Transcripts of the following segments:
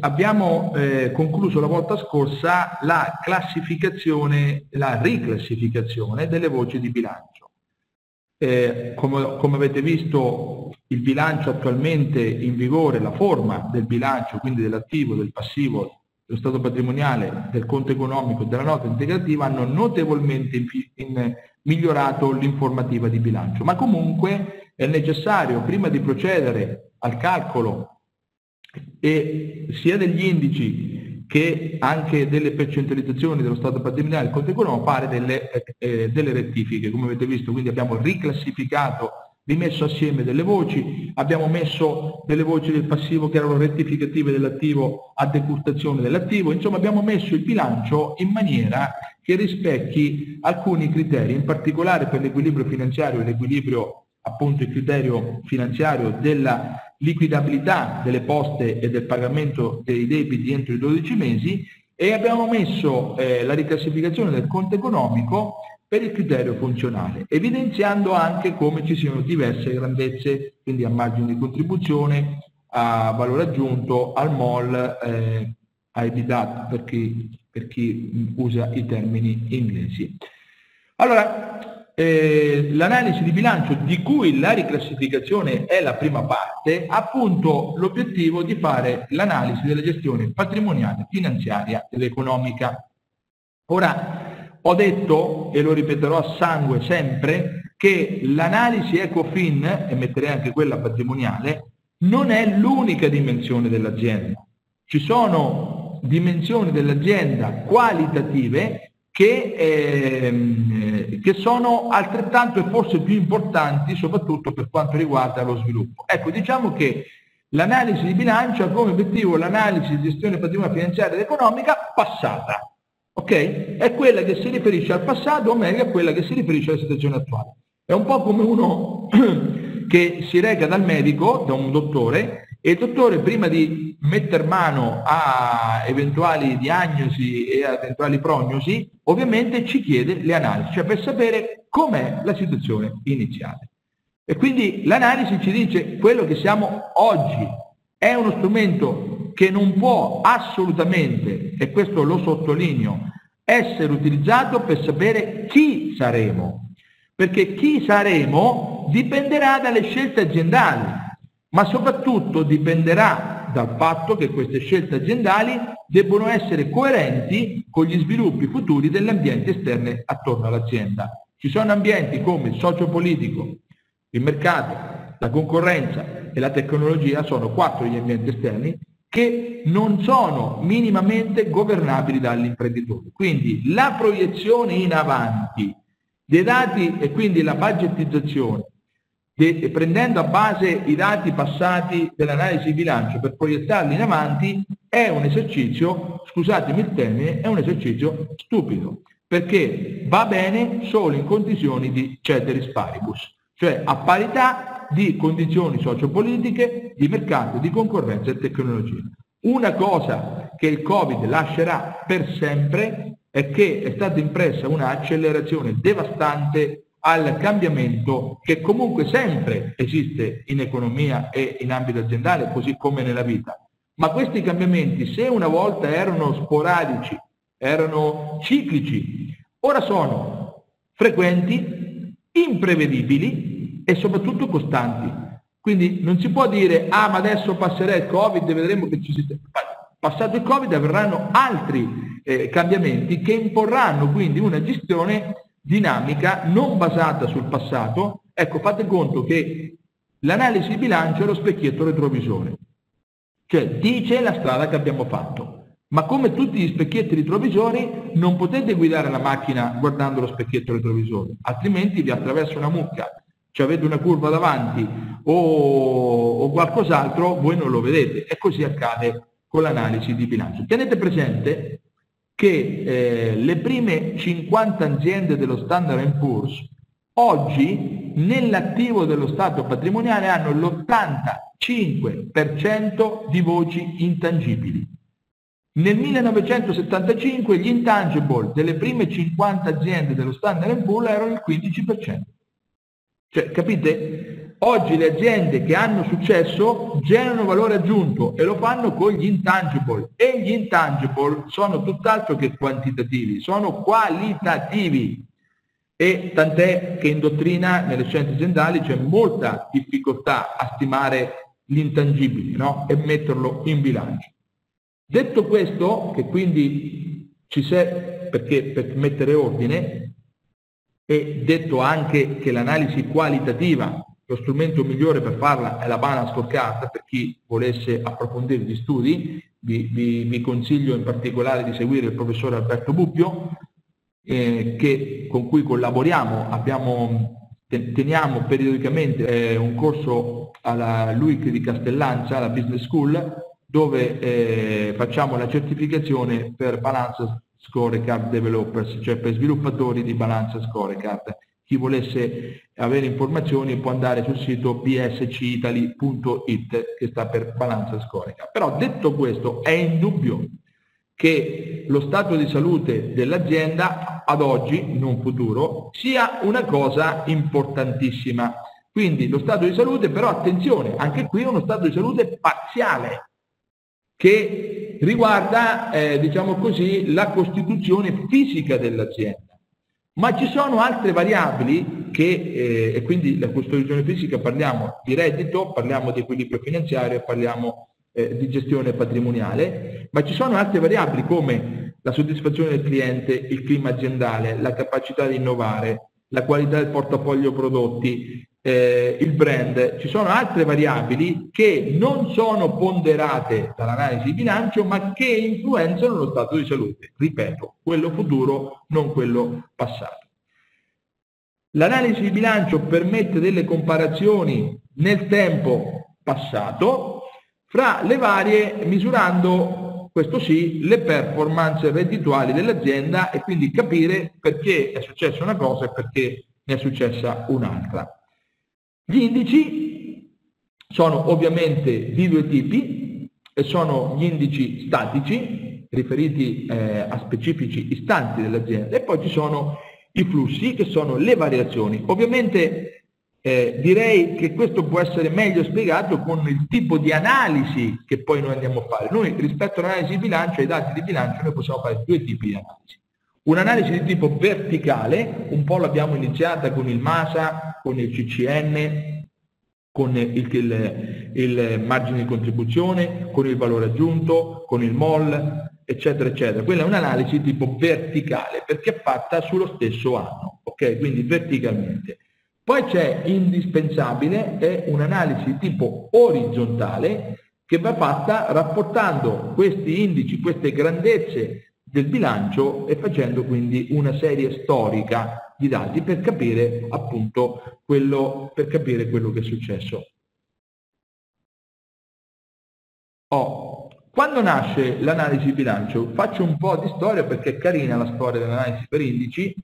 abbiamo eh, concluso la volta scorsa la classificazione, la riclassificazione delle voci di bilancio. Eh, come, come, avete visto il bilancio attualmente in vigore, la forma del bilancio, quindi dell'attivo, del passivo, dello stato patrimoniale, del conto economico e della nota integrativa hanno notevolmente in, in, migliorato l'informativa di bilancio, ma comunque è necessario prima di procedere al calcolo e sia degli indici che anche delle percentualizzazioni dello stato patrimoniale del conto economico fare delle, eh, delle rettifiche, come avete visto, quindi abbiamo riclassificato rimesso assieme delle voci, abbiamo messo delle voci del passivo che erano rettificative dell'attivo a decurtazione dell'attivo, insomma abbiamo messo il bilancio in maniera che rispecchi alcuni criteri, in particolare per l'equilibrio finanziario e l'equilibrio appunto il criterio finanziario della liquidabilità delle poste e del pagamento dei debiti entro i 12 mesi e abbiamo messo eh, la riclassificazione del conto economico per il criterio funzionale, evidenziando anche come ci siano diverse grandezze, quindi a margine di contribuzione, a valore aggiunto, al MOL, eh, a EBITDA per chi, per chi usa i termini inglesi. Allora, eh, l'analisi di bilancio di cui la riclassificazione è la prima parte ha appunto l'obiettivo di fare l'analisi della gestione patrimoniale, finanziaria ed economica. Ora, ho detto, e lo ripeterò a sangue sempre, che l'analisi Ecofin, e metterei anche quella patrimoniale, non è l'unica dimensione dell'azienda. Ci sono dimensioni dell'azienda qualitative che, ehm, che, sono altrettanto e forse più importanti soprattutto per quanto riguarda lo sviluppo. Ecco, diciamo che l'analisi di bilancio ha come obiettivo l'analisi di gestione patrimoniale finanziaria ed economica passata, ok? È quella che si riferisce al passato o meglio è quella che si riferisce alla situazione attuale. È un po' come uno che si reca dal medico, da un dottore, e il dottore prima di mettere mano a eventuali diagnosi e eventuali prognosi, ovviamente ci chiede le analisi, cioè per sapere com'è la situazione iniziale. E quindi l'analisi ci dice quello che siamo oggi. È uno strumento che non può assolutamente, e questo lo sottolineo, essere utilizzato per sapere chi saremo. Perché chi saremo dipenderà dalle scelte aziendali ma soprattutto dipenderà dal fatto che queste scelte aziendali debbono essere coerenti con gli sviluppi futuri delle ambienti esterne attorno all'azienda. Ci sono ambienti come il sociopolitico, il mercato, la concorrenza e la tecnologia, sono quattro gli ambienti esterni, che non sono minimamente governabili dagli imprenditori. Quindi la proiezione in avanti dei dati e quindi la budgetizzazione prendendo a base i dati passati dell'analisi di bilancio per proiettarli in avanti è un esercizio, scusatemi il termine, è un esercizio stupido, perché va bene solo in condizioni di ceteris paribus, cioè a parità di condizioni sociopolitiche, di mercato, di concorrenza e tecnologia. Una cosa che il Covid lascerà per sempre è che è stata impressa un'accelerazione devastante al cambiamento che comunque sempre esiste in economia e in ambito aziendale, così come nella vita. Ma questi cambiamenti, se una volta erano sporadici, erano ciclici, ora sono frequenti, imprevedibili e soprattutto costanti. Quindi non si può dire, ah ma adesso passerà il Covid e vedremo che ci si... Passato il Covid avverranno altri eh, cambiamenti che imporranno quindi una gestione dinamica non basata sul passato, ecco fate conto che l'analisi di bilancio è lo specchietto retrovisore, cioè dice la strada che abbiamo fatto. Ma come tutti gli specchietti retrovisori non potete guidare la macchina guardando lo specchietto retrovisore, altrimenti vi attraversa una mucca, cioè avete una curva davanti o, o qualcos'altro, voi non lo vedete e così accade con l'analisi di bilancio. Tenete presente che eh, le prime 50 aziende dello Standard Poor's oggi nell'attivo dello Stato patrimoniale hanno l'85% di voci intangibili. Nel 1975 gli intangible delle prime 50 aziende dello Standard Poor's erano il 15%. Cioè, capite? Oggi le aziende che hanno successo generano valore aggiunto e lo fanno con gli intangible e gli intangible sono tutt'altro che quantitativi, sono qualitativi e tant'è che in dottrina nelle scienze aziendali c'è molta difficoltà a stimare gli intangibili no? e metterlo in bilancio. Detto questo, che quindi ci serve perché per mettere ordine, e detto anche che l'analisi qualitativa lo strumento migliore per farla è la balance scorecard, per chi volesse approfondire gli studi, vi, vi, vi consiglio in particolare di seguire il professore Alberto Bubbio, eh, che, con cui collaboriamo, abbiamo, teniamo periodicamente eh, un corso alla LUIC di Castellanza, alla Business School, dove eh, facciamo la certificazione per Balance Scorecard Developers, cioè per sviluppatori di Balance Scorecard chi volesse avere informazioni può andare sul sito bscitali.it che sta per balanza storica. Però detto questo è indubbio che lo stato di salute dell'azienda ad oggi, non futuro, sia una cosa importantissima. Quindi lo stato di salute, però attenzione, anche qui è uno stato di salute parziale che riguarda, eh, diciamo così, la costituzione fisica dell'azienda. Ma ci sono altre variabili che, eh, e quindi la costruzione fisica parliamo di reddito, parliamo di equilibrio finanziario, parliamo eh, di gestione patrimoniale, ma ci sono altre variabili come la soddisfazione del cliente, il clima aziendale, la capacità di innovare, la qualità del portafoglio prodotti, eh, il brand, ci sono altre variabili che non sono ponderate dall'analisi di bilancio ma che influenzano lo stato di salute. Ripeto, quello futuro, non quello passato. L'analisi di bilancio permette delle comparazioni nel tempo passato fra le varie, misurando, questo sì, le performance reddituali dell'azienda e quindi capire perché è successa una cosa e perché ne è successa un'altra. Gli indici sono ovviamente di due tipi sono gli indici statici riferiti eh, a specifici istanti dell'azienda e poi ci sono i flussi che sono le variazioni. Ovviamente eh, direi che questo può essere meglio spiegato con il tipo di analisi che poi noi andiamo a fare. Noi rispetto all'analisi di bilancio, ai dati di bilancio, noi possiamo fare due tipi di analisi. Un'analisi di tipo verticale, un po' l'abbiamo iniziata con il MASA, con il CCN, con il, il, il, margine di contribuzione, con il valore aggiunto, con il MOL, eccetera, eccetera. Quella è un'analisi di tipo verticale perché è fatta sullo stesso anno, ok? Quindi verticalmente. Poi c'è indispensabile, è un'analisi tipo orizzontale che va fatta rapportando questi indici, queste grandezze del bilancio e facendo quindi una serie storica di dati per capire appunto quello, per capire quello che è successo. Oh, quando nasce l'analisi bilancio, faccio un po' di storia perché è carina la storia dell'analisi per indici,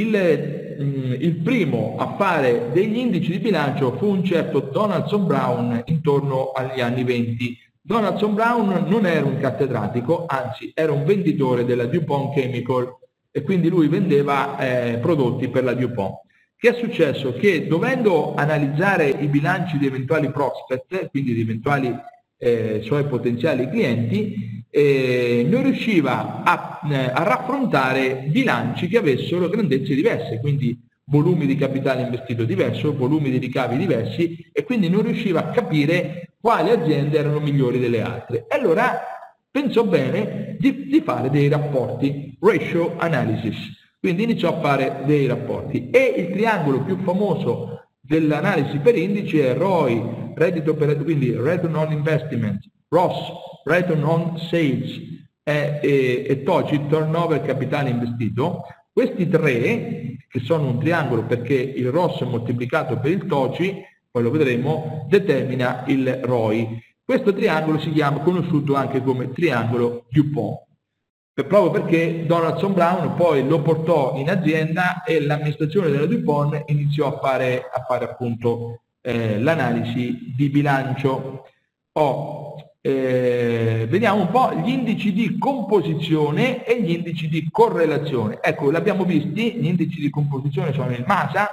il, mm, il, primo a fare degli indici di bilancio fu un certo Donaldson Brown intorno agli anni 20 Donaldson Brown non era un cattedratico, anzi era un venditore della DuPont Chemical e quindi lui vendeva eh, prodotti per la DuPont. Che è successo? Che dovendo analizzare i bilanci di eventuali prospect, quindi di eventuali eh, suoi potenziali clienti, eh, non riusciva a, eh, a raffrontare bilanci che avessero grandezze diverse, quindi volumi di capitale investito diverso, volumi di ricavi diversi e quindi non riusciva a capire quali aziende erano migliori delle altre. Allora pensò bene di, di fare dei rapporti, ratio analysis, quindi iniziò a fare dei rapporti e il triangolo più famoso dell'analisi per indici è ROI, reddito per, quindi Return on Investment, ROS, Return on Sales e, e, e TOCI, Turnover Capitale Investito, questi tre, che sono un triangolo perché il ROS moltiplicato per il TOCI, poi lo vedremo, determina il ROI. Questo triangolo si chiama, conosciuto anche come triangolo Dupont, proprio perché Donaldson Brown poi lo portò in azienda e l'amministrazione della Dupont iniziò a fare, a fare appunto eh, l'analisi di bilancio. Oh, eh, vediamo un po' gli indici di composizione e gli indici di correlazione. Ecco, l'abbiamo visti, gli indici di composizione sono il MASA,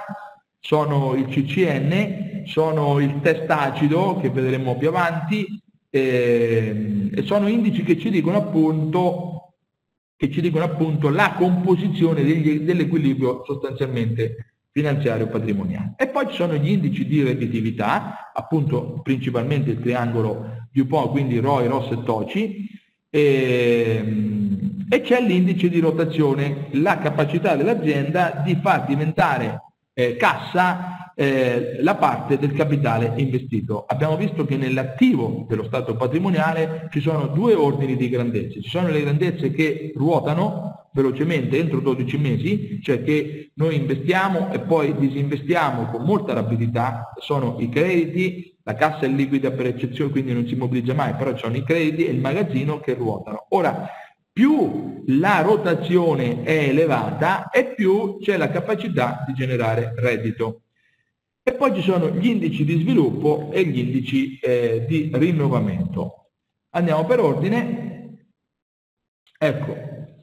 sono il CCN sono il test acido che vedremo più avanti eh, e sono indici che ci dicono appunto, che ci dicono appunto la composizione dell'equilibrio sostanzialmente finanziario patrimoniale. E poi ci sono gli indici di redditività, appunto principalmente il triangolo Dupont, quindi ROI, ROS e TOCI, e, ehm, e c'è l'indice di rotazione, la capacità dell'azienda di far diventare eh, cassa eh, la parte del capitale investito. Abbiamo visto che nell'attivo dello stato patrimoniale ci sono due ordini di grandezze, ci sono le grandezze che ruotano velocemente entro 12 mesi, cioè che noi investiamo e poi disinvestiamo con molta rapidità, sono i crediti, la cassa è liquida per eccezione, quindi non si mobilizza mai, però ci sono i crediti e il magazzino che ruotano. Ora, più la rotazione è elevata e più c'è la capacità di generare reddito. E poi ci sono gli indici di sviluppo e gli indici eh, di rinnovamento. Andiamo per ordine. Ecco,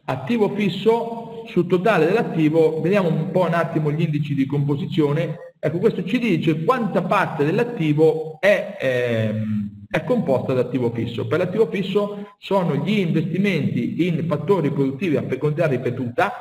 attivo fisso sul totale dell'attivo, vediamo un po' un attimo gli indici di composizione. Ecco, questo ci dice quanta parte dell'attivo è, eh, è composta da attivo fisso. Per l'attivo fisso sono gli investimenti in fattori produttivi a fecondità ripetuta,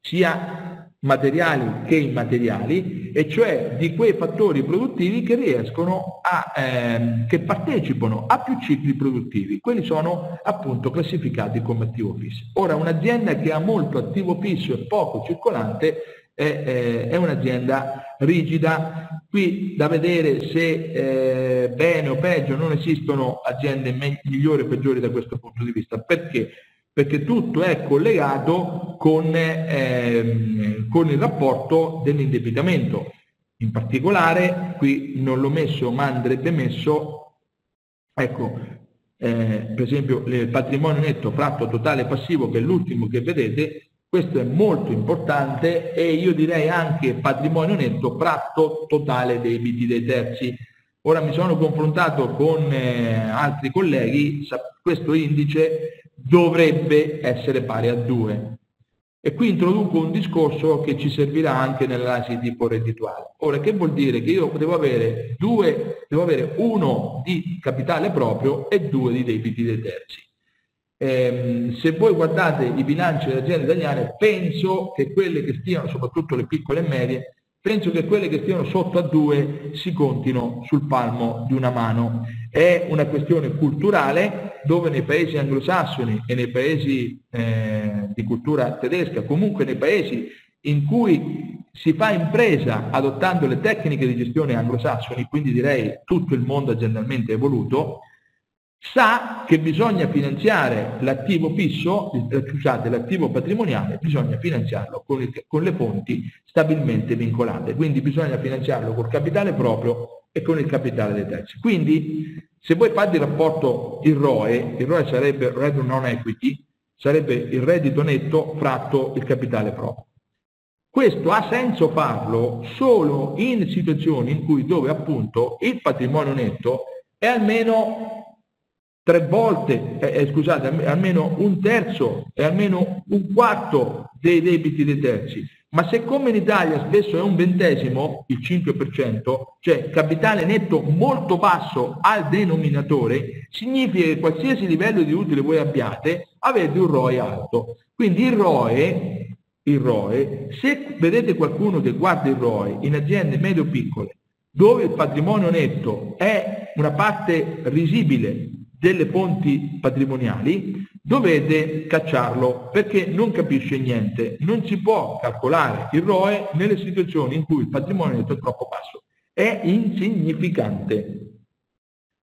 sia materiali che immateriali, e cioè di quei fattori produttivi che riescono a, ehm, che partecipano a più cicli produttivi. Quelli sono appunto classificati come attivo fisso. Ora, un'azienda che ha molto attivo fisso e poco circolante è, eh, è un'azienda rigida. Qui da vedere se eh, bene o peggio non esistono aziende migliori o peggiori da questo punto di vista. Perché? perché tutto è collegato con, eh, con il rapporto dell'indebitamento. In particolare, qui non l'ho messo ma andrebbe messo, ecco, eh, per esempio il patrimonio netto fratto totale passivo che è l'ultimo che vedete, questo è molto importante e io direi anche patrimonio netto fratto totale debiti dei terzi. Ora mi sono confrontato con eh, altri colleghi, questo indice dovrebbe essere pari a 2. E qui introduco un discorso che ci servirà anche nell'analisi di tipo reddituale. Ora, che vuol dire? Che io devo avere, due, devo avere uno di capitale proprio e due di debiti dei terzi. Eh, se voi guardate i bilanci delle aziende italiane, penso che quelle che stiano, soprattutto le piccole e medie, penso che quelle che stiano sotto a due si contino sul palmo di una mano. È una questione culturale dove nei paesi anglosassoni e nei paesi eh, di cultura tedesca, comunque nei paesi in cui si fa impresa adottando le tecniche di gestione anglosassoni, quindi direi tutto il mondo aziendalmente evoluto, sa che bisogna finanziare l'attivo fisso, eh, scusate, l'attivo patrimoniale, bisogna finanziarlo con, il, con, le fonti stabilmente vincolate, quindi bisogna finanziarlo col capitale proprio e con il capitale dei terzi. Quindi se voi fate il rapporto il ROE, il ROE sarebbe reddito non equity, sarebbe il reddito netto fratto il capitale proprio. Questo ha senso farlo solo in situazioni in cui dove appunto il patrimonio netto è almeno tre volte, eh, eh, scusate, almeno un terzo e almeno un quarto dei debiti dei terzi. Ma se come in Italia spesso è un ventesimo, il 5%, cioè capitale netto molto basso al denominatore, significa che qualsiasi livello di utile voi abbiate, avete un ROE alto. Quindi il ROE, il ROE, se vedete qualcuno che guarda il ROE in aziende medio-piccole, dove il patrimonio netto è una parte risibile delle fonti patrimoniali, dovete cacciarlo perché non capisce niente. Non si può calcolare il ROE nelle situazioni in cui il patrimonio è troppo basso. È insignificante.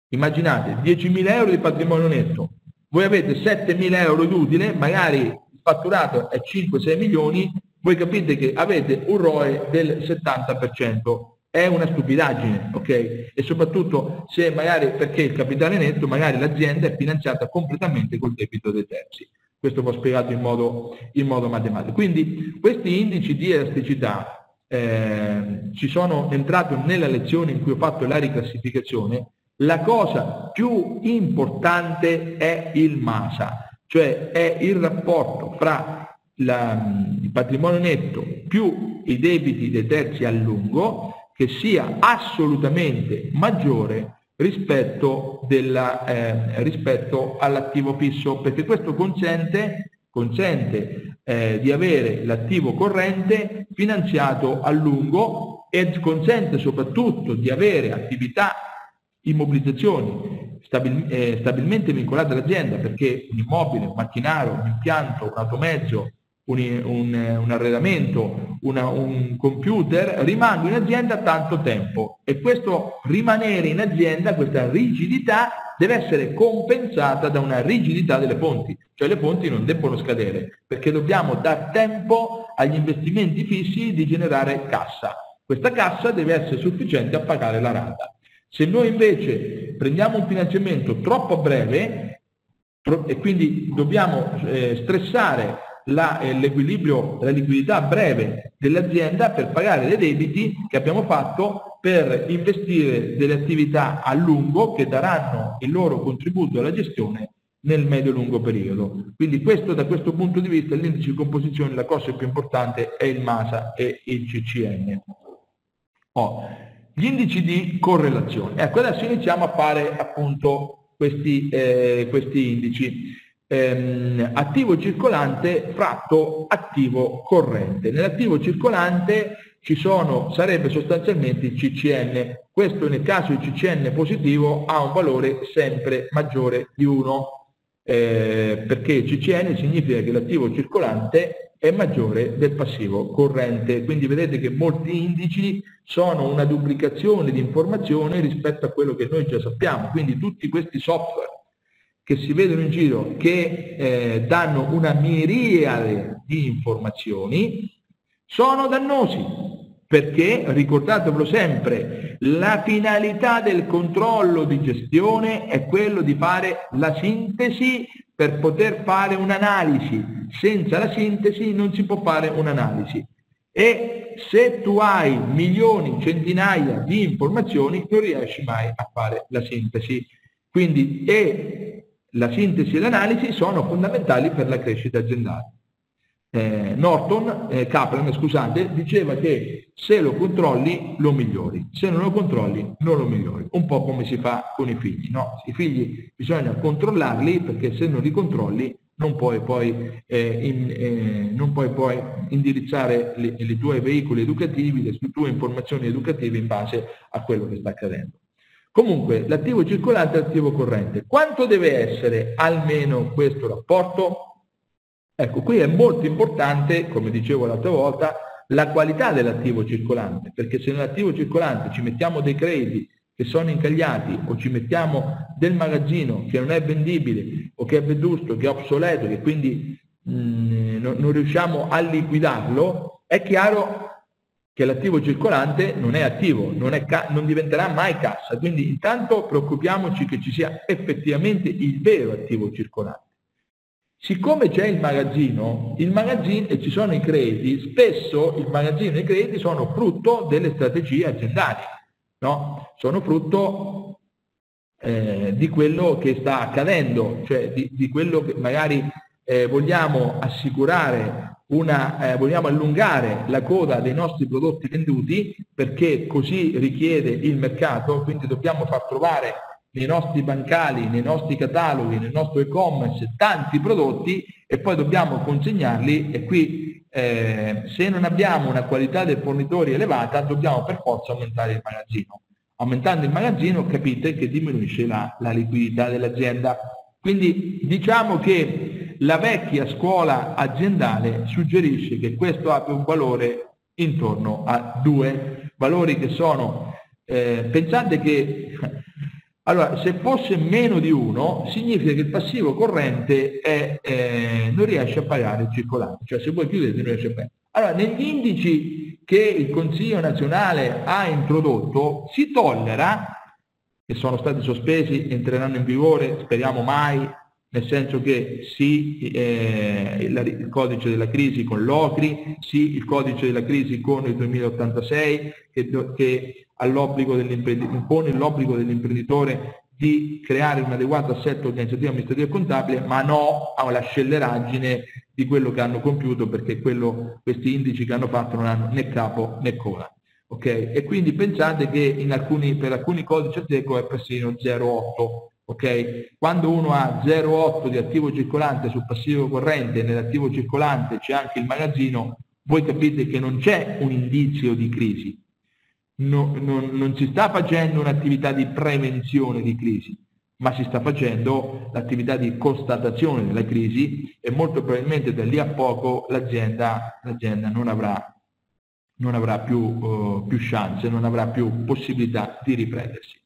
Immaginate 10.000 euro di patrimonio netto, voi avete 7.000 euro di utile, magari il fatturato è 5-6 milioni, voi capite che avete un ROE del 70% è una stupidaggine, ok? E soprattutto se magari perché il capitale netto, magari l'azienda è finanziata completamente col debito dei terzi. Questo va spiegato in modo, in modo matematico. Quindi questi indici di elasticità eh, ci sono entrato nella lezione in cui ho fatto la riclassificazione. La cosa più importante è il MASA, cioè è il rapporto fra la, il patrimonio netto più i debiti dei terzi a lungo che sia assolutamente maggiore rispetto, eh, rispetto all'attivo fisso, perché questo consente, consente eh, di avere l'attivo corrente finanziato a lungo e consente soprattutto di avere attività immobilizzazioni stabil, eh, stabilmente vincolate all'azienda perché un immobile, un macchinario, un impianto, un automezzo, un, un, un arredamento, una, un computer rimangono in azienda tanto tempo e questo rimanere in azienda, questa rigidità deve essere compensata da una rigidità delle fonti, cioè le fonti non debbono scadere perché dobbiamo dar tempo agli investimenti fissi di generare cassa. Questa cassa deve essere sufficiente a pagare la rata. Se noi invece prendiamo un finanziamento troppo breve e quindi dobbiamo eh, stressare la, eh, l'equilibrio della liquidità breve dell'azienda per pagare dei debiti che abbiamo fatto per investire delle attività a lungo che daranno il loro contributo alla gestione nel medio-lungo periodo. Quindi questo, da questo punto di vista l'indice di composizione la cosa più importante è il MASA e il CCN. Oh, gli indici di correlazione. Ecco, adesso iniziamo a fare appunto questi, eh, questi indici. Ehm, attivo circolante fratto attivo corrente. Nell'attivo circolante ci sono, sarebbe sostanzialmente il CCN. Questo nel caso il CCN positivo ha un valore sempre maggiore di 1, eh, perché il CCN significa che l'attivo circolante è maggiore del passivo corrente. Quindi vedete che molti indici sono una duplicazione di informazioni rispetto a quello che noi già sappiamo. Quindi tutti questi software che si vedono in giro che eh, danno una miriade di informazioni sono dannosi perché, ricordatevelo sempre, la finalità del controllo di gestione è quello di fare la sintesi per poter fare un'analisi. Senza la sintesi non si può fare un'analisi. E se tu hai milioni, centinaia di informazioni, non riesci mai a fare la sintesi. Quindi e la sintesi e l'analisi sono fondamentali per la crescita aziendale eh, Norton, eh, Kaplan, scusate, diceva che se lo controlli lo migliori, se non lo controlli non lo migliori, un po' come si fa con i figli, no? I figli bisogna controllarli perché se non li controlli non puoi poi, eh, in, eh, non puoi poi indirizzare i tuoi veicoli educativi, le tue informazioni educative in base a quello che sta accadendo. Comunque, l'attivo circolante e l'attivo corrente. Quanto deve essere almeno questo rapporto? Ecco, qui è molto importante, come dicevo l'altra volta, la qualità dell'attivo circolante, perché se nell'attivo circolante ci mettiamo dei crediti che sono incagliati o ci mettiamo del magazzino che non è vendibile o che è vedusto, che è obsoleto, che quindi mh, mm, non, non riusciamo a liquidarlo, è chiaro che l'attivo circolante non è attivo, non, è non, diventerà mai cassa. Quindi intanto preoccupiamoci che ci sia effettivamente il vero attivo circolante. Siccome c'è il magazzino, il magazzino e ci sono i crediti, spesso il magazzino e i crediti sono frutto delle strategie aziendali, no? sono frutto eh, di quello che sta accadendo, cioè di, di quello che magari eh, vogliamo assicurare una, eh, vogliamo allungare la coda dei nostri prodotti venduti perché così richiede il mercato, quindi dobbiamo far trovare nei nostri bancali, nei nostri cataloghi, nel nostro e-commerce tanti prodotti e poi dobbiamo consegnarli e qui eh, se non abbiamo una qualità dei fornitori elevata dobbiamo per forza aumentare il magazzino. Aumentando il magazzino capite che diminuisce la, la liquidità dell'azienda. Quindi diciamo che la vecchia scuola aziendale suggerisce che questo abbia un valore intorno a due valori che sono, eh, pensate che allora, se fosse meno di 1, significa che il passivo corrente è, eh, non riesce a pagare il circolante, cioè se voi chiudete non riesce a pagare. Allora, negli indici che il Consiglio nazionale ha introdotto si tollera, che sono stati sospesi, entreranno in vigore, speriamo mai, nel senso che sì eh, il, codice della crisi con l'OCRI, sì il codice della crisi con il 2086 che, che impone l'obbligo dell'imprenditore di creare un adeguato assetto organizzativo amministrativo e contabile, ma no alla scelleraggine di quello che hanno compiuto perché quello, questi indici che hanno fatto non hanno né capo né coda. ok? E quindi pensate che alcuni, per alcuni codici Ateco è persino 0,8, ok? Quando uno ha 0,8 di attivo circolante sul passivo corrente e nell'attivo circolante c'è anche il magazzino, voi capite che non c'è un indizio di crisi, no, non, non si sta facendo un'attività di prevenzione di crisi, ma si sta facendo l'attività di constatazione della crisi e molto probabilmente da lì a poco l'azienda, non, avrà, non avrà più, uh, più chance, non avrà più possibilità di riprendersi.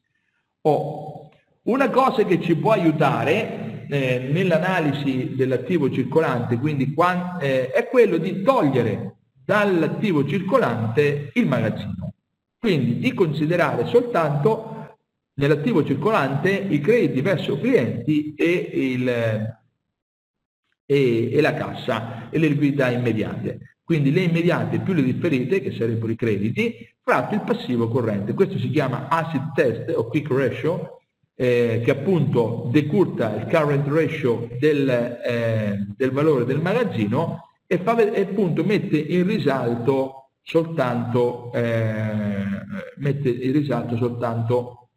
Oh, una cosa che ci può aiutare eh, nell'analisi dell'attivo circolante quindi, eh, è quello di togliere dall'attivo circolante il magazzino. Quindi di considerare soltanto nell'attivo circolante i crediti verso clienti e, il, e, e, la cassa e le liquidità immediate. Quindi le immediate più le differite, che sarebbero i crediti, fratto il passivo corrente. Questo si chiama asset test o quick ratio, eh, che appunto decurta il current ratio del, eh, del valore del magazzino e, fa, e appunto mette in risalto soltanto, eh, mette in risalto soltanto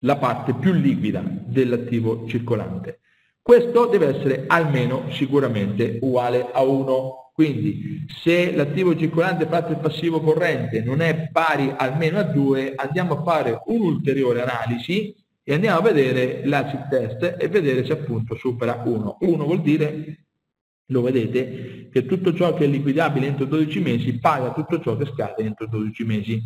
la parte più liquida dell'attivo circolante. Questo deve essere almeno sicuramente uguale a 1. Quindi se l'attivo circolante fatto il passivo corrente non è pari almeno a 2, andiamo a fare un'ulteriore analisi e andiamo a vedere l'acid test e vedere se appunto supera 1. 1 vuol dire, lo vedete, che tutto ciò che è liquidabile entro 12 mesi paga tutto ciò che scade entro 12 mesi.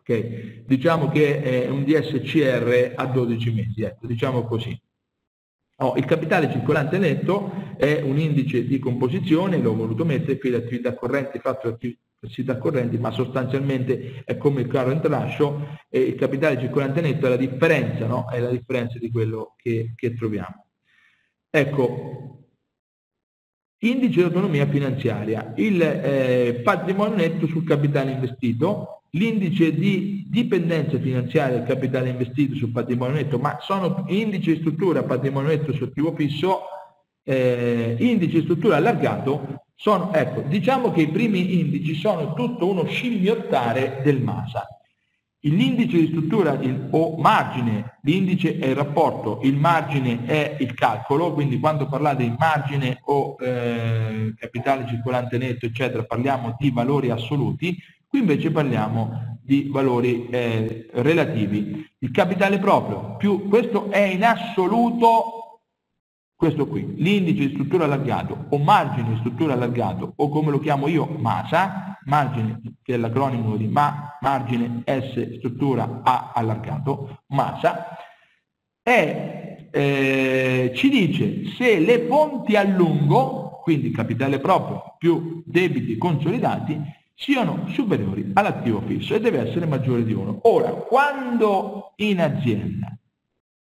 Okay. Diciamo che è un DSCR a 12 mesi, ecco, diciamo così. Oh, il capitale circolante netto è un indice di composizione, l'ho voluto mettere qui l'attività corrente fatto attività correnti, ma sostanzialmente è come il current ratio e il capitale circolante netto è la differenza, no? è la differenza di quello che, che troviamo. Ecco, indice di autonomia finanziaria, il eh, patrimonio netto sul capitale investito, l'indice di dipendenza finanziaria del capitale investito sul patrimonio netto, ma sono indice di struttura patrimonio netto su attivo fisso, eh, indice di struttura allargato, sono, ecco, diciamo che i primi indici sono tutto uno scimmiottare del MASA. L'indice di struttura il, o margine, l'indice è il rapporto, il margine è il calcolo, quindi quando parlate di margine o eh, capitale circolante netto, eccetera, parliamo di valori assoluti, Qui invece parliamo di valori eh, relativi. Il capitale proprio, più, questo è in assoluto questo qui, l'indice di struttura allargato o margine di struttura allargato o come lo chiamo io MASA, margine che è l'acronimo di ma, margine S struttura A allargato, MASA, è, eh, ci dice se le fonti a lungo, quindi capitale proprio più debiti consolidati, siano superiori all'attivo fisso e deve essere maggiore di 1. Ora, quando in azienda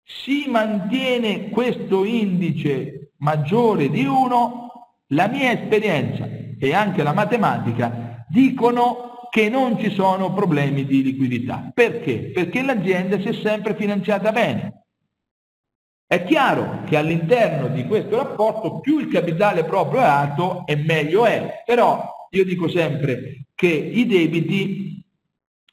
si mantiene questo indice maggiore di 1, la mia esperienza e anche la matematica dicono che non ci sono problemi di liquidità. Perché? Perché l'azienda si è sempre finanziata bene. È chiaro che all'interno di questo rapporto più il capitale proprio è alto e meglio è, però io dico sempre che i debiti,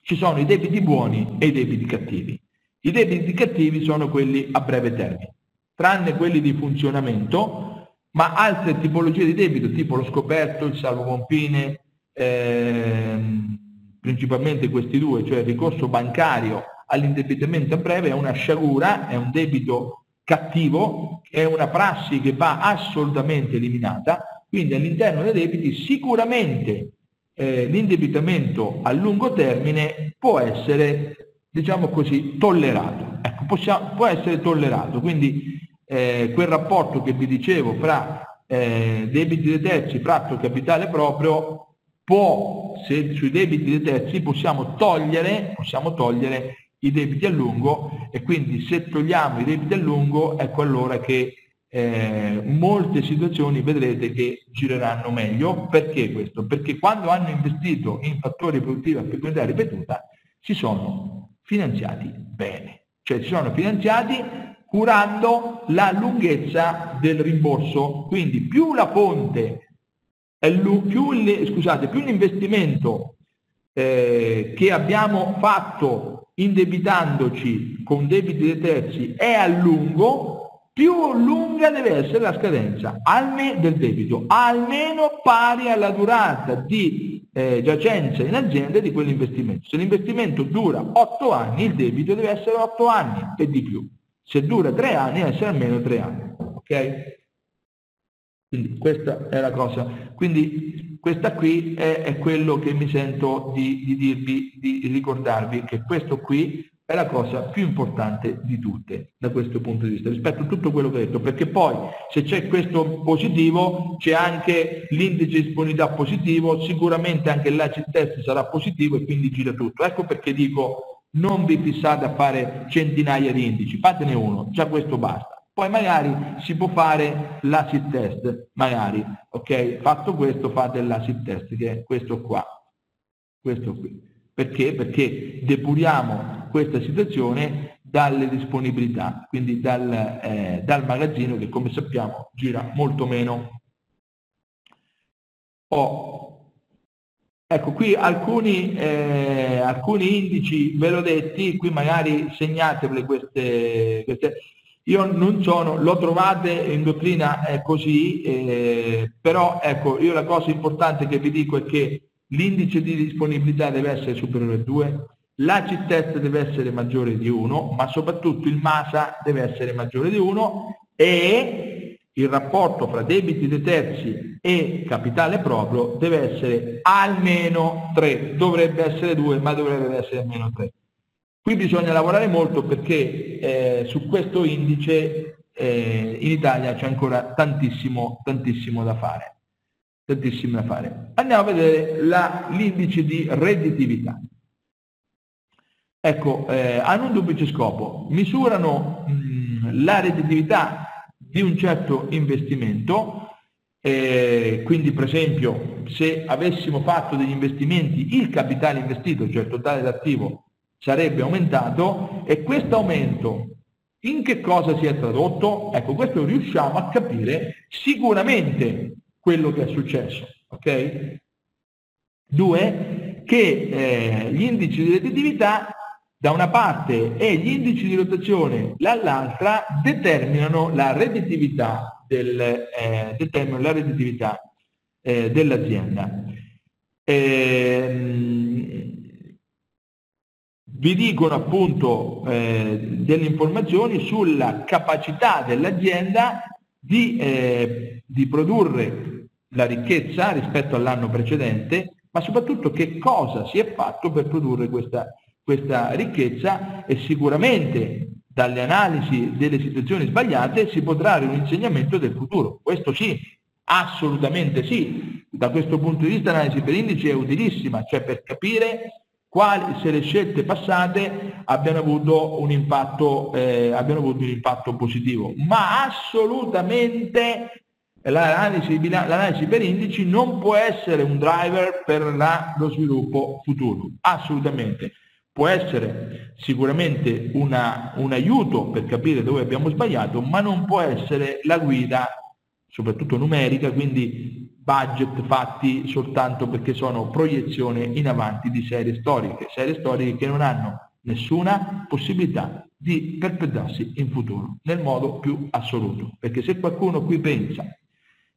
ci sono i debiti buoni e i debiti cattivi. I debiti cattivi sono quelli a breve termine, tranne quelli di funzionamento, ma altre tipologie di debito, tipo lo scoperto, il salvo pompine, ehm, principalmente questi due, cioè il ricorso bancario all'indebitamento a breve è una sciagura, è un debito cattivo, è una prassi che va assolutamente eliminata quindi all'interno dei debiti sicuramente eh, l'indebitamento a lungo termine può essere, diciamo così, tollerato. Ecco, possiamo, può essere tollerato. Quindi eh, quel rapporto che vi dicevo fra eh, debiti dei terzi, fratto capitale proprio, può, se sui debiti dei terzi possiamo togliere, possiamo togliere i debiti a lungo e quindi se togliamo i debiti a lungo ecco allora che eh, molte situazioni vedrete che gireranno meglio. Perché questo? Perché quando hanno investito in fattori produttivi a frequenza ripetuta si sono finanziati bene, cioè si sono finanziati curando la lunghezza del rimborso. Quindi più la fonte, più, scusate, più l'investimento eh, che abbiamo fatto indebitandoci con debiti dei terzi è a lungo, più lunga deve essere la scadenza del debito, almeno pari alla durata di eh, giacenza in azienda di quell'investimento. Se l'investimento dura 8 anni, il debito deve essere 8 anni e di più. Se dura 3 anni, deve essere almeno 3 anni. Ok? Quindi questa è la cosa. Quindi questa qui è, è quello che mi sento di, di dirvi, di ricordarvi che questo qui è la cosa più importante di tutte da questo punto di vista, rispetto a tutto quello che ho detto, perché poi se c'è questo positivo c'è anche l'indice di disponibilità positivo, sicuramente anche l'acid test sarà positivo e quindi gira tutto. Ecco perché dico non vi fissate a fare centinaia di indici, fatene uno, già questo basta. Poi magari si può fare l'acid test, magari, ok? Fatto questo fate l'acid test, che è questo qua, questo qui. Perché? Perché depuriamo questa situazione dalle disponibilità, quindi dal, eh, dal magazzino che come sappiamo gira molto meno. Oh, ecco qui alcuni, eh, alcuni indici ve l'ho detti, qui magari segnatevele queste, queste io non sono, lo trovate in dottrina è così, eh, però ecco, io la cosa importante che vi dico è che l'indice di disponibilità deve essere superiore a 2, l'acid test deve essere maggiore di 1, ma soprattutto il MASA deve essere maggiore di 1 e il rapporto fra debiti dei terzi e capitale proprio deve essere almeno 3, dovrebbe essere 2, ma dovrebbe essere almeno 3. Qui bisogna lavorare molto perché eh, su questo indice eh, in Italia c'è ancora tantissimo, tantissimo da fare. Tantissimo da fare. Andiamo a vedere l'indice di redditività. Ecco, eh, hanno un duplice scopo. Misurano mh, la redditività di un certo investimento, eh, quindi per esempio se avessimo fatto degli investimenti, il capitale investito, cioè il totale d'attivo, sarebbe aumentato e questo aumento in che cosa si è tradotto? Ecco, questo riusciamo a capire sicuramente quello che è successo. Ok? Due, che eh, gli indici di redditività da una parte e gli indici di rotazione dall'altra determinano la redditività, del, eh, determinano la redditività eh, dell'azienda. Ehm, vi dicono appunto eh, delle informazioni sulla capacità dell'azienda di, eh, di produrre la ricchezza rispetto all'anno precedente, ma soprattutto che cosa si è fatto per produrre questa, questa ricchezza e sicuramente dalle analisi delle situazioni sbagliate si potrà trarre un insegnamento del futuro. Questo sì, assolutamente sì. Da questo punto di vista l'analisi per indici è utilissima, cioè per capire quali, se le scelte passate abbiano avuto un impatto, eh, abbiano avuto un impatto positivo. Ma assolutamente l'analisi, l'analisi, per indici non può essere un driver per la, lo sviluppo futuro, assolutamente. Può essere sicuramente una, un aiuto per capire dove abbiamo sbagliato, ma non può essere la guida, soprattutto numerica, quindi budget fatti soltanto perché sono proiezione in avanti di serie storiche, serie storiche che non hanno nessuna possibilità di perpetuarsi in futuro nel modo più assoluto. Perché se qualcuno qui pensa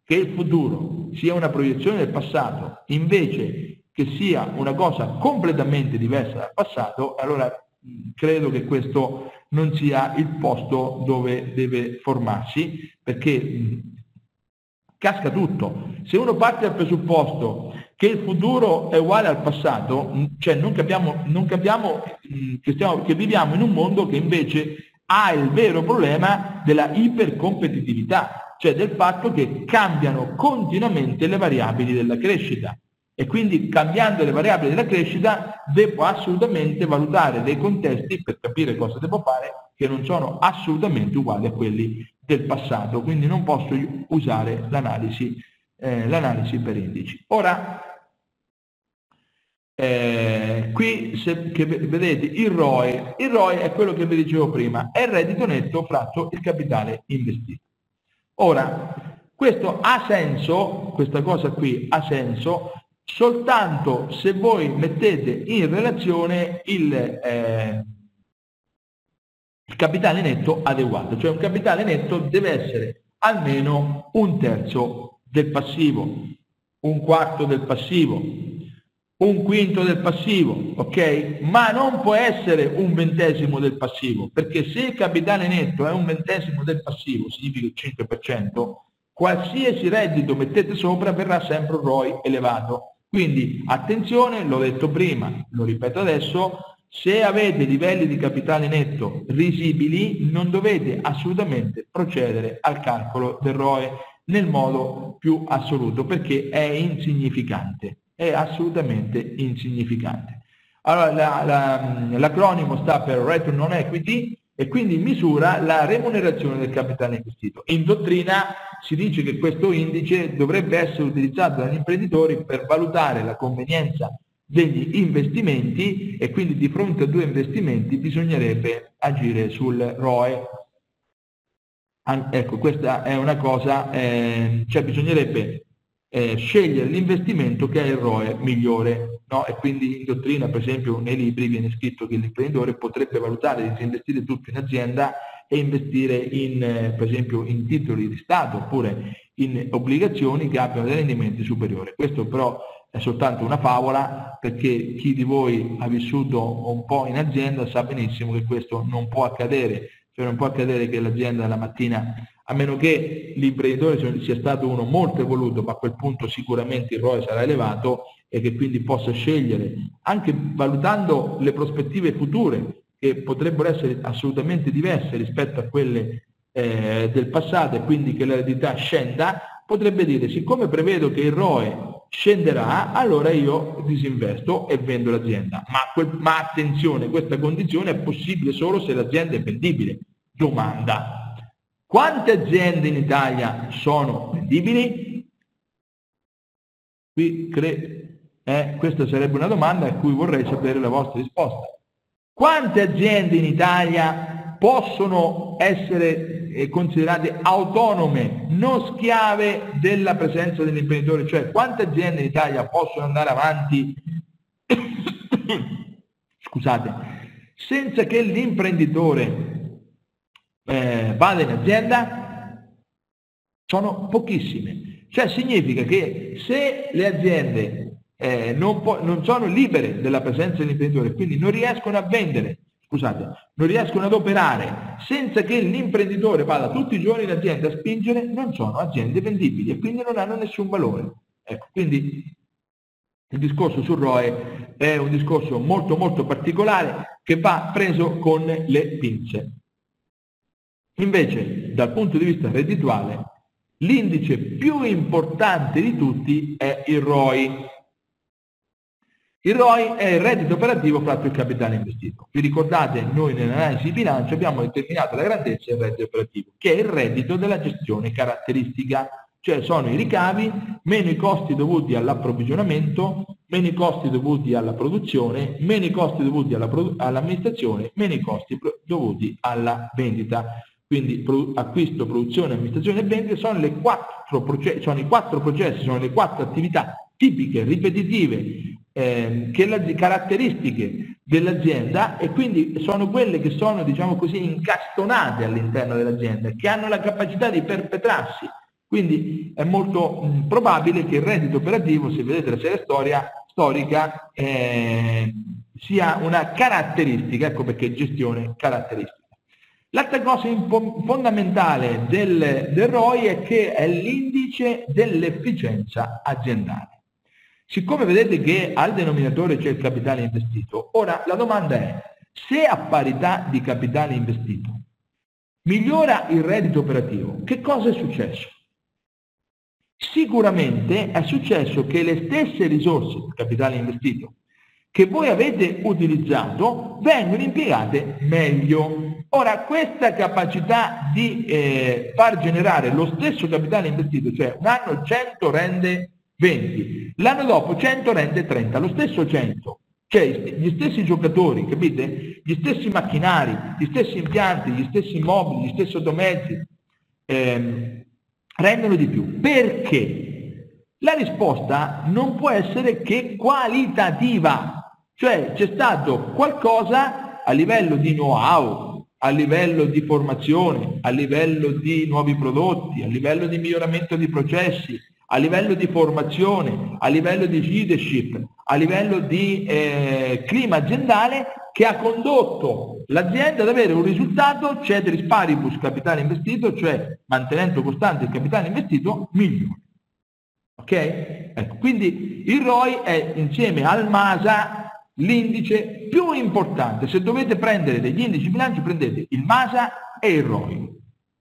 che il futuro sia una proiezione del passato invece che sia una cosa completamente diversa dal passato, allora credo che questo non sia il posto dove deve formarsi, perché casca tutto. Se uno parte dal presupposto che il futuro è uguale al passato, cioè non capiamo, non capiamo che, stiamo, che viviamo in un mondo che invece ha il vero problema della ipercompetitività, cioè del fatto che cambiano continuamente le variabili della crescita. E quindi cambiando le variabili della crescita devo assolutamente valutare dei contesti per capire cosa devo fare che non sono assolutamente uguali a quelli del passato, quindi non posso usare l'analisi, eh, l'analisi per indici. Ora, eh, qui se, vedete il ROE, il ROE è quello che vi dicevo prima, è il reddito netto fratto il capitale investito. Ora, questo ha senso, questa cosa qui ha senso soltanto se voi mettete in relazione il, eh, il capitale netto adeguato, cioè un capitale netto deve essere almeno un terzo del passivo, un quarto del passivo, un quinto del passivo, ok? Ma non può essere un ventesimo del passivo, perché se il capitale netto è un ventesimo del passivo, significa il 5%, qualsiasi reddito mettete sopra verrà sempre un ROI elevato. Quindi attenzione, l'ho detto prima, lo ripeto adesso, se avete livelli di capitale netto risibili non dovete assolutamente procedere al calcolo del ROE nel modo più assoluto perché è insignificante è assolutamente insignificante. Allora, l'acronimo la, la, sta per Return on Equity e quindi misura la remunerazione del capitale investito. In dottrina si dice che questo indice dovrebbe essere utilizzato dagli imprenditori per valutare la convenienza degli investimenti e quindi di fronte a due investimenti bisognerebbe agire sul ROE. Ecco, questa è una cosa, eh, cioè bisognerebbe eh, scegliere l'investimento che ha il ROE migliore. No? E quindi in dottrina, per esempio, nei libri viene scritto che l'imprenditore potrebbe valutare di investire tutto in azienda e investire in, eh, per esempio, in titoli di Stato oppure in obbligazioni che abbiano dei rendimenti superiori. Questo però è soltanto una favola perché chi di voi ha vissuto un po' in azienda sa benissimo che questo non può accadere, cioè non può accadere che l'azienda la mattina a meno che l'imprenditore sia stato uno molto evoluto, ma a quel punto sicuramente il ROE sarà elevato e che quindi possa scegliere, anche valutando le prospettive future, che potrebbero essere assolutamente diverse rispetto a quelle eh, del passato e quindi che l'eredità scenda, potrebbe dire, siccome prevedo che il ROE scenderà, allora io disinvesto e vendo l'azienda. Ma, ma attenzione, questa condizione è possibile solo se l'azienda è vendibile. Domanda, quante aziende in Italia sono vendibili? Qui eh, questa sarebbe una domanda a cui vorrei sapere la vostra risposta. Quante aziende in Italia possono essere eh, considerate autonome, non schiave della presenza dell'imprenditore? Cioè quante aziende in Italia possono andare avanti, scusate, senza che l'imprenditore eh, vada in azienda sono pochissime. Cioè significa che se le aziende eh, non, non, sono libere della presenza dell'imprenditore, quindi non riescono a vendere, scusate, non riescono ad operare senza che l'imprenditore vada tutti i giorni in azienda a spingere, non sono aziende vendibili e quindi non hanno nessun valore. Ecco, quindi il discorso sul ROE è un discorso molto molto particolare che va preso con le pinze. Invece, dal punto di vista reddituale, l'indice più importante di tutti è il ROI. Il ROI è il reddito operativo fratto il capitale investito. Vi ricordate, noi nell'analisi di bilancio abbiamo determinato la grandezza del reddito operativo, che è il reddito della gestione caratteristica, cioè sono i ricavi meno i costi dovuti all'approvvigionamento, meno i costi dovuti alla produzione, meno i costi dovuti all'amministrazione, meno i costi dovuti alla vendita. Quindi acquisto, produzione, amministrazione e vendita sono, sono i quattro processi, sono le quattro attività tipiche, ripetitive, eh, che la, caratteristiche dell'azienda e quindi sono quelle che sono, diciamo così, incastonate all'interno dell'azienda, che hanno la capacità di perpetrarsi. Quindi è molto mh, probabile che il reddito operativo, se vedete la serie storia, storica, eh, sia una caratteristica, ecco perché gestione caratteristica. L'altra cosa fondamentale del, del ROI è che è l'indice dell'efficienza aziendale. Siccome vedete che al denominatore c'è il capitale investito, ora la domanda è, se a parità di capitale investito migliora il reddito operativo, che cosa è successo? Sicuramente è successo che le stesse risorse del capitale investito che voi avete utilizzato vengono impiegate meglio. Ora, questa capacità di eh, far generare lo stesso capitale investito, cioè un anno 100 rende 20, l'anno dopo 100 rende 30, lo stesso 100, cioè gli stessi giocatori, capite? Gli stessi macchinari, gli stessi impianti, gli stessi immobili, gli stessi automezzi, ehm, rendono di più. Perché? La risposta non può essere che qualitativa, cioè c'è stato qualcosa a livello di know-how, a livello di formazione, a livello di nuovi prodotti, a livello di miglioramento di processi, a livello di formazione, a livello di leadership, a livello di eh, clima aziendale che ha condotto l'azienda ad avere un risultato ceteris paribus capitale investito, cioè mantenendo costante il capitale investito, migliore. Ok? Ecco, quindi il ROI è insieme al MASA l'indice più importante. Se dovete prendere degli indici bilanci prendete il MASA e il ROI.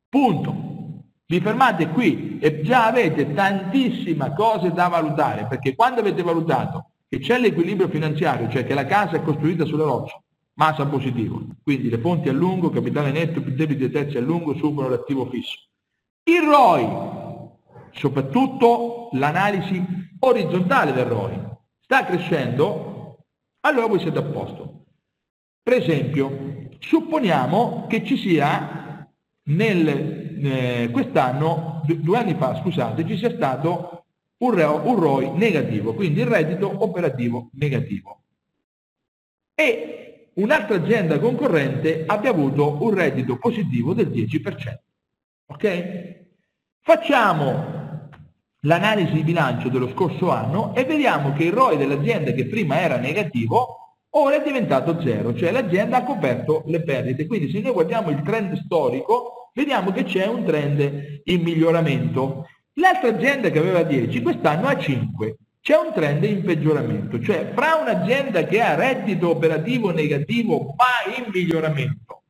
Punto. Vi fermate qui e già avete tantissime cose da valutare, perché quando avete valutato che c'è l'equilibrio finanziario, cioè che la casa è costruita sulle rocce, massa positivo, quindi le fonti a lungo, capitale netto più debiti e terzi a lungo superano l'attivo fisso. Il ROI, soprattutto l'analisi orizzontale del ROI, sta crescendo, allora voi siete a posto. Per esempio, supponiamo che ci sia nel eh, quest'anno, due anni fa, scusate, ci sia stato un, un ROI negativo, quindi il reddito operativo negativo. E un'altra azienda concorrente abbia avuto un reddito positivo del 10%. Ok? Facciamo l'analisi di bilancio dello scorso anno e vediamo che il ROI dell'azienda che prima era negativo ora è diventato zero, cioè l'azienda ha coperto le perdite. Quindi se noi guardiamo il trend storico, vediamo che c'è un trend in miglioramento. L'altra azienda che aveva 10 quest'anno ha 5. C'è un trend in peggioramento, cioè fra un'azienda che ha reddito operativo negativo ma in miglioramento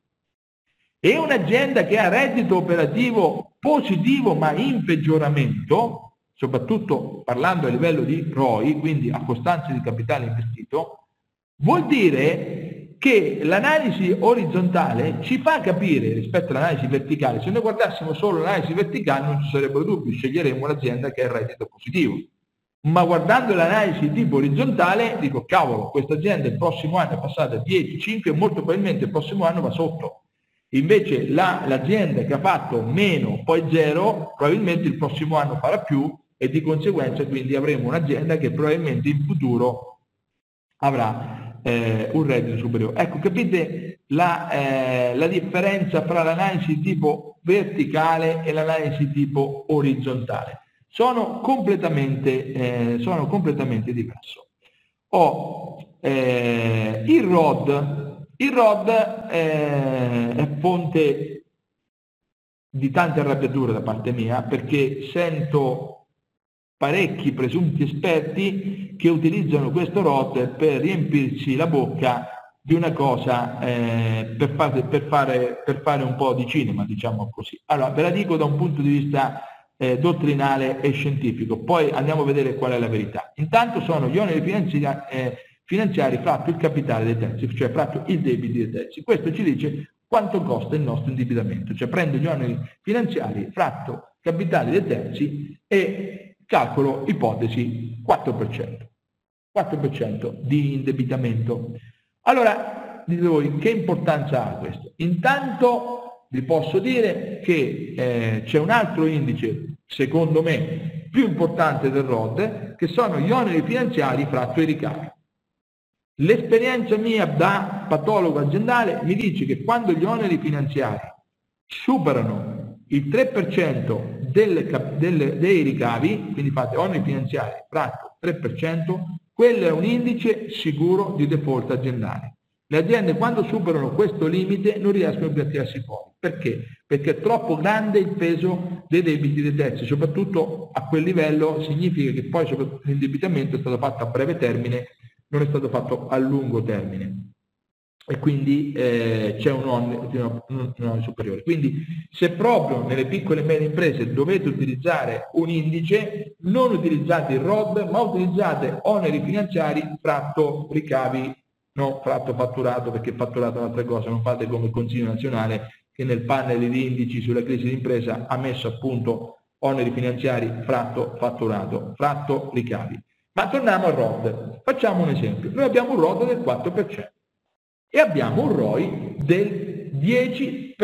e un'azienda che ha reddito operativo positivo ma in peggioramento, soprattutto parlando a livello di ROI, quindi a costanza di capitale investito, vuol dire che l'analisi orizzontale ci fa capire rispetto all'analisi verticale, se noi guardassimo solo l'analisi verticale non ci sarebbero dubbi, sceglieremo un'azienda che ha il reddito positivo. Ma guardando l'analisi tipo orizzontale dico cavolo, questa azienda il prossimo anno è passata a 10, 5 e molto probabilmente il prossimo anno va sotto. Invece la, l'azienda che ha fatto meno, poi zero, probabilmente il prossimo anno farà più e di conseguenza quindi avremo un'azienda che probabilmente in futuro avrà eh, un reddito superiore. Ecco, capite la, eh, la differenza fra l'analisi tipo verticale e l'analisi tipo orizzontale? Sono completamente, eh, sono completamente diverso. Ho eh, il ROD, il ROD eh, è fonte di tante arrabbiature da parte mia perché sento parecchi presunti esperti che utilizzano questo ROT per riempirci la bocca di una cosa eh, per, fare, per, fare, per, fare, un po' di cinema, diciamo così. Allora, ve la dico da un punto di vista eh, dottrinale e scientifico, poi andiamo a vedere qual è la verità. Intanto sono gli oneri finanziari, eh, finanziari fratto il capitale dei terzi, cioè fratto il debito dei terzi. Questo ci dice quanto costa il nostro indebitamento, cioè prendo gli oneri finanziari fratto capitale dei terzi e calcolo ipotesi 4%. 4% di indebitamento. Allora, dite voi, che importanza ha questo? Intanto vi posso dire che eh, c'è un altro indice, secondo me, più importante del ROD, che sono gli oneri finanziari fratto i ricavi. L'esperienza mia da patologo aziendale mi dice che quando gli oneri finanziari superano il 3% delle, delle, dei ricavi, quindi fate oneri finanziari fratto 3%, quello è un indice sicuro di default aziendale. Le aziende quando superano questo limite non riescono più a tirarsi fuori. Perché? Perché è troppo grande il peso dei debiti dei terzi, soprattutto a quel livello significa che poi l'indebitamento è stato fatto a breve termine, non è stato fatto a lungo termine e quindi eh, c'è un onere, superiore. Quindi se proprio nelle piccole e medie imprese dovete utilizzare un indice, non utilizzate il ROD, ma utilizzate oneri finanziari fratto ricavi, non fratto fatturato, perché fatturato è un'altra cosa, non fate come il Consiglio nazionale che nel panel di indici sulla crisi d'impresa ha messo appunto oneri finanziari fratto fatturato, fratto ricavi. Ma torniamo al ROD. Facciamo un esempio. Noi abbiamo un ROD del 4% e abbiamo un ROI del 10%.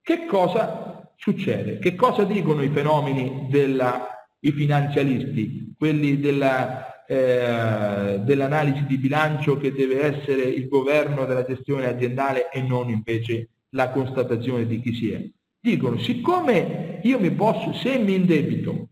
Che cosa succede? Che cosa dicono i fenomeni della, i finanzialisti, quelli eh, dell'analisi di bilancio che deve essere il governo della gestione aziendale e non invece la constatazione di chi si è. Dicono, siccome io mi posso, se mi indebito,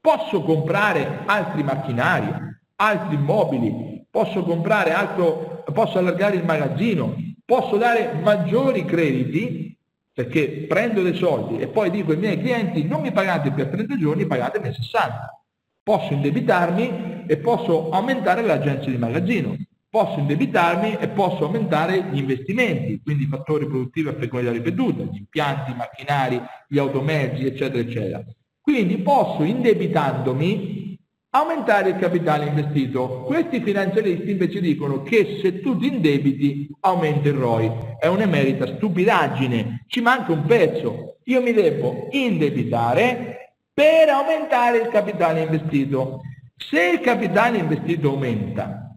posso comprare altri macchinari, altri immobili, posso comprare altro, posso allargare il magazzino, posso dare maggiori crediti perché prendo dei soldi e poi dico ai miei clienti non mi pagate per 30 giorni, pagatemi 60. Posso indebitarmi e posso aumentare l'agenzia di magazzino, posso indebitarmi e posso aumentare gli investimenti, quindi fattori produttivi a frequenza ripetuta, gli impianti, i macchinari, gli automezzi, eccetera, eccetera. Quindi posso, indebitandomi, aumentare il capitale investito. Questi finanzialisti invece dicono che se tu ti indebiti aumenta il ROI. È un'emerita stupidaggine, ci manca un pezzo. Io mi devo indebitare per aumentare il capitale investito. Se il capitale investito aumenta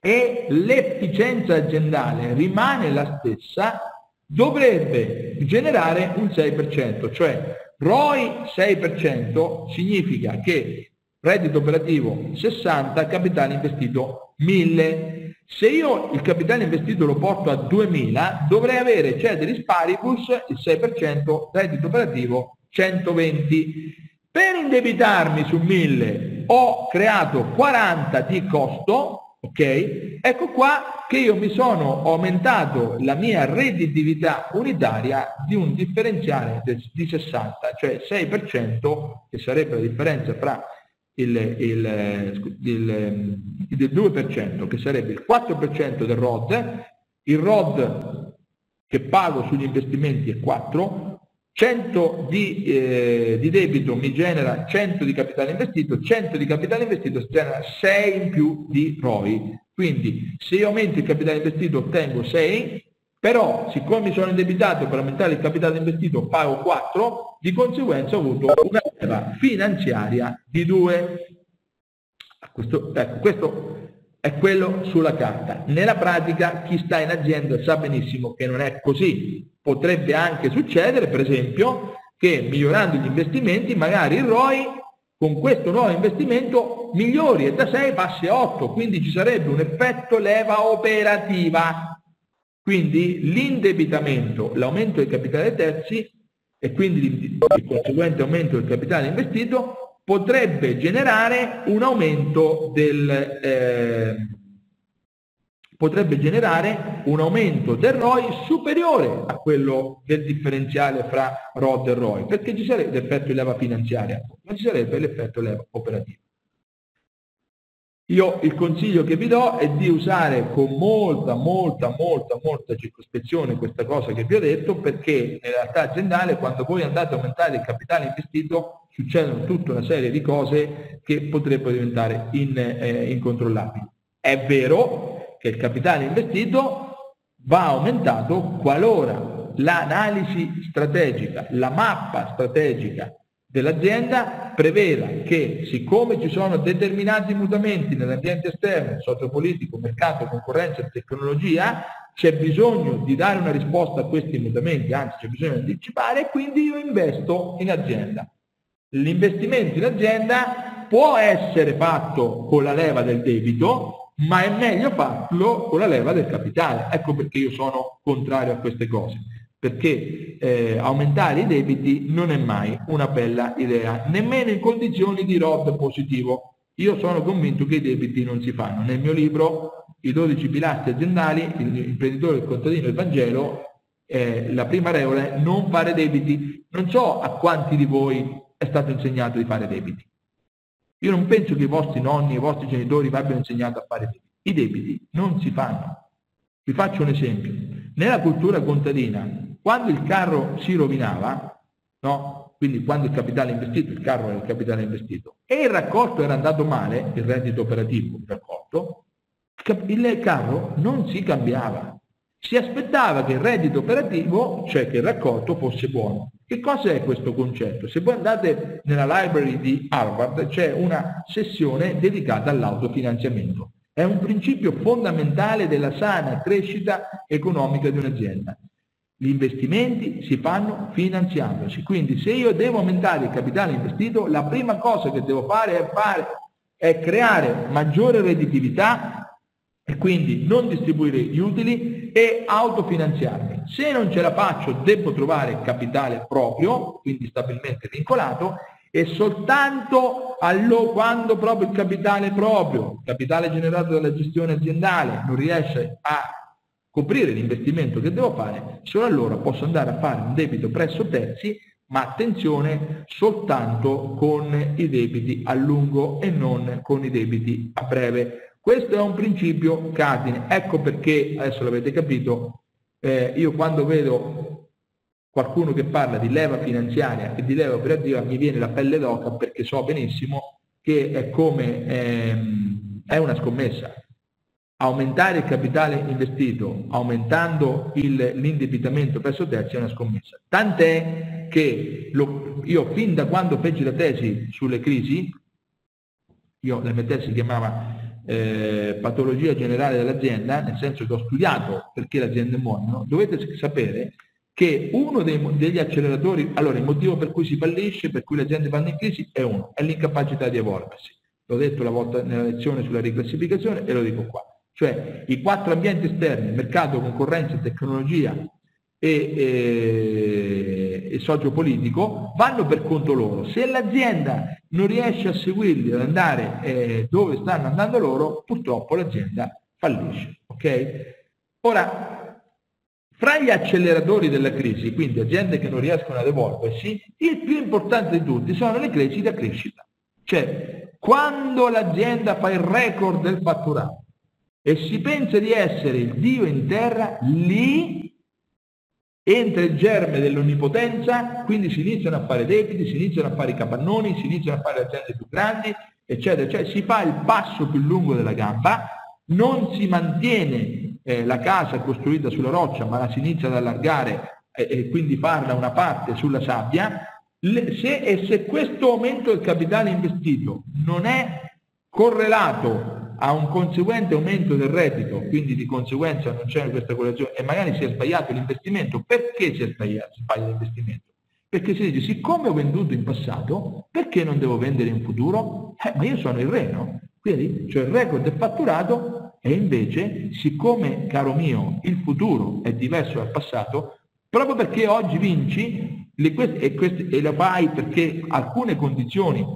e l'efficienza aziendale rimane la stessa, dovrebbe generare un 6%, cioè ROI 6% significa che reddito operativo 60, capitale investito 1000. Se io il capitale investito lo porto a 2000, dovrei avere ceteris paribus il 6%, reddito operativo 120. Per indebitarmi su 1000 ho creato 40 di costo, ok? Ecco qua che io mi sono aumentato la mia redditività unitaria di un differenziale di 60, cioè 6%, che sarebbe la differenza tra il, il, il, il 2% che sarebbe il 4% del ROD, il ROD che pago sugli investimenti è 4, 100 di, eh, di, debito mi genera 100 di capitale investito, 100 di capitale investito genera 6 in più di ROI. Quindi se io aumento il capitale investito ottengo 6, però siccome mi sono indebitato per aumentare il capitale investito pago 4, di conseguenza ho avuto una leva finanziaria di 2. Questo, ecco, questo è quello sulla carta. Nella pratica chi sta in azienda sa benissimo che non è così. Potrebbe anche succedere, per esempio, che migliorando gli investimenti magari il ROI con questo nuovo investimento migliori e da 6 passi a 8, quindi ci sarebbe un effetto leva operativa quindi l'indebitamento, l'aumento del capitale terzi e quindi il conseguente aumento del capitale investito potrebbe generare un aumento del, eh, potrebbe generare un aumento del ROI superiore a quello del differenziale fra ROD e ROI, perché ci sarebbe l'effetto leva finanziaria, ma ci sarebbe l'effetto leva operativa. Io il consiglio che vi do è di usare con molta, molta, molta, molta circospezione questa cosa che vi ho detto perché nella realtà aziendale quando voi andate a aumentare il capitale investito succedono tutta una serie di cose che potrebbero diventare in, eh, incontrollabili. È vero che il capitale investito va aumentato qualora l'analisi strategica, la mappa strategica dell'azienda preveda che siccome ci sono determinati mutamenti nell'ambiente esterno, sociopolitico, mercato, concorrenza e tecnologia, c'è bisogno di dare una risposta a questi mutamenti, anzi c'è bisogno di anticipare e quindi io investo in azienda. L'investimento in azienda può essere fatto con la leva del debito, ma è meglio farlo con la leva del capitale. Ecco perché io sono contrario a queste cose perché eh, aumentare i debiti non è mai una bella idea, nemmeno in condizioni di ROD positivo. Io sono convinto che i debiti non si fanno. Nel mio libro, I 12 pilastri aziendali, l'imprenditore, il contadino e il Vangelo, eh, la prima regola è non fare debiti. Non so a quanti di voi è stato insegnato di fare debiti. Io non penso che i vostri nonni, i vostri genitori vi abbiano insegnato a fare debiti. I debiti non si fanno. Vi faccio un esempio. Nella cultura contadina quando il carro si rovinava, no? quindi quando il capitale investito, il carro era il capitale investito, e il raccolto era andato male, il reddito operativo, il raccolto, il carro non si cambiava. Si aspettava che il reddito operativo, cioè che il raccolto, fosse buono. Che cosa è questo concetto? Se voi andate nella library di Harvard c'è una sessione dedicata all'autofinanziamento. È un principio fondamentale della sana crescita economica di un'azienda. Gli investimenti si fanno finanziandosi, quindi se io devo aumentare il capitale investito, la prima cosa che devo fare è, fare, è creare maggiore redditività e quindi non distribuire gli utili e autofinanziarmi. Se non ce la faccio devo trovare capitale proprio, quindi stabilmente vincolato, e soltanto allo, quando proprio il capitale proprio, il capitale generato dalla gestione aziendale, non riesce a coprire l'investimento che devo fare, solo allora posso andare a fare un debito presso terzi, ma attenzione soltanto con i debiti a lungo e non con i debiti a breve. Questo è un principio cardine. Ecco perché, adesso l'avete capito, eh, io quando vedo qualcuno che parla di leva finanziaria e di leva operativa mi viene la pelle d'oca perché so benissimo che è come ehm, è una scommessa aumentare il capitale investito aumentando l'indebitamento presso terzi è una scommessa. Tant'è che lo, io fin da quando feci la tesi sulle crisi, io la mia tesi si chiamava eh, patologia generale dell'azienda, nel senso che ho studiato perché le aziende muoiono, dovete sapere che uno dei, degli acceleratori, allora il motivo per cui si fallisce, per cui le aziende vanno in crisi è uno, è l'incapacità di evolversi. L'ho detto la volta nella lezione sulla riclassificazione e lo dico qua. Cioè i quattro ambienti esterni, mercato, concorrenza, tecnologia e, e, e sociopolitico, vanno per conto loro. Se l'azienda non riesce a seguirli, ad andare eh, dove stanno andando loro, purtroppo l'azienda fallisce. Okay? Ora, fra gli acceleratori della crisi, quindi aziende che non riescono ad evolversi, il più importante di tutti sono le crisi da crescita. Cioè, quando l'azienda fa il record del fatturato, e si pensa di essere il Dio in terra, lì entra il germe dell'onnipotenza, quindi si iniziano a fare debiti, si iniziano a fare i capannoni, si iniziano a fare le aziende più grandi, eccetera, cioè si fa il passo più lungo della gamba, non si mantiene eh, la casa costruita sulla roccia, ma la si inizia ad allargare eh, e quindi farla una parte sulla sabbia, le, se, e se questo aumento del capitale investito non è correlato a un conseguente aumento del reddito, quindi di conseguenza non c'è questa correlazione e magari si è sbagliato l'investimento, perché si è sbagliato, sbagliato l'investimento? Perché si dice, siccome ho venduto in passato, perché non devo vendere in futuro? Eh, ma io sono il re, no? Quindi, cioè il record è fatturato e invece, siccome, caro mio, il futuro è diverso dal passato, proprio perché oggi vinci le, e, queste, e lo fai perché alcune condizioni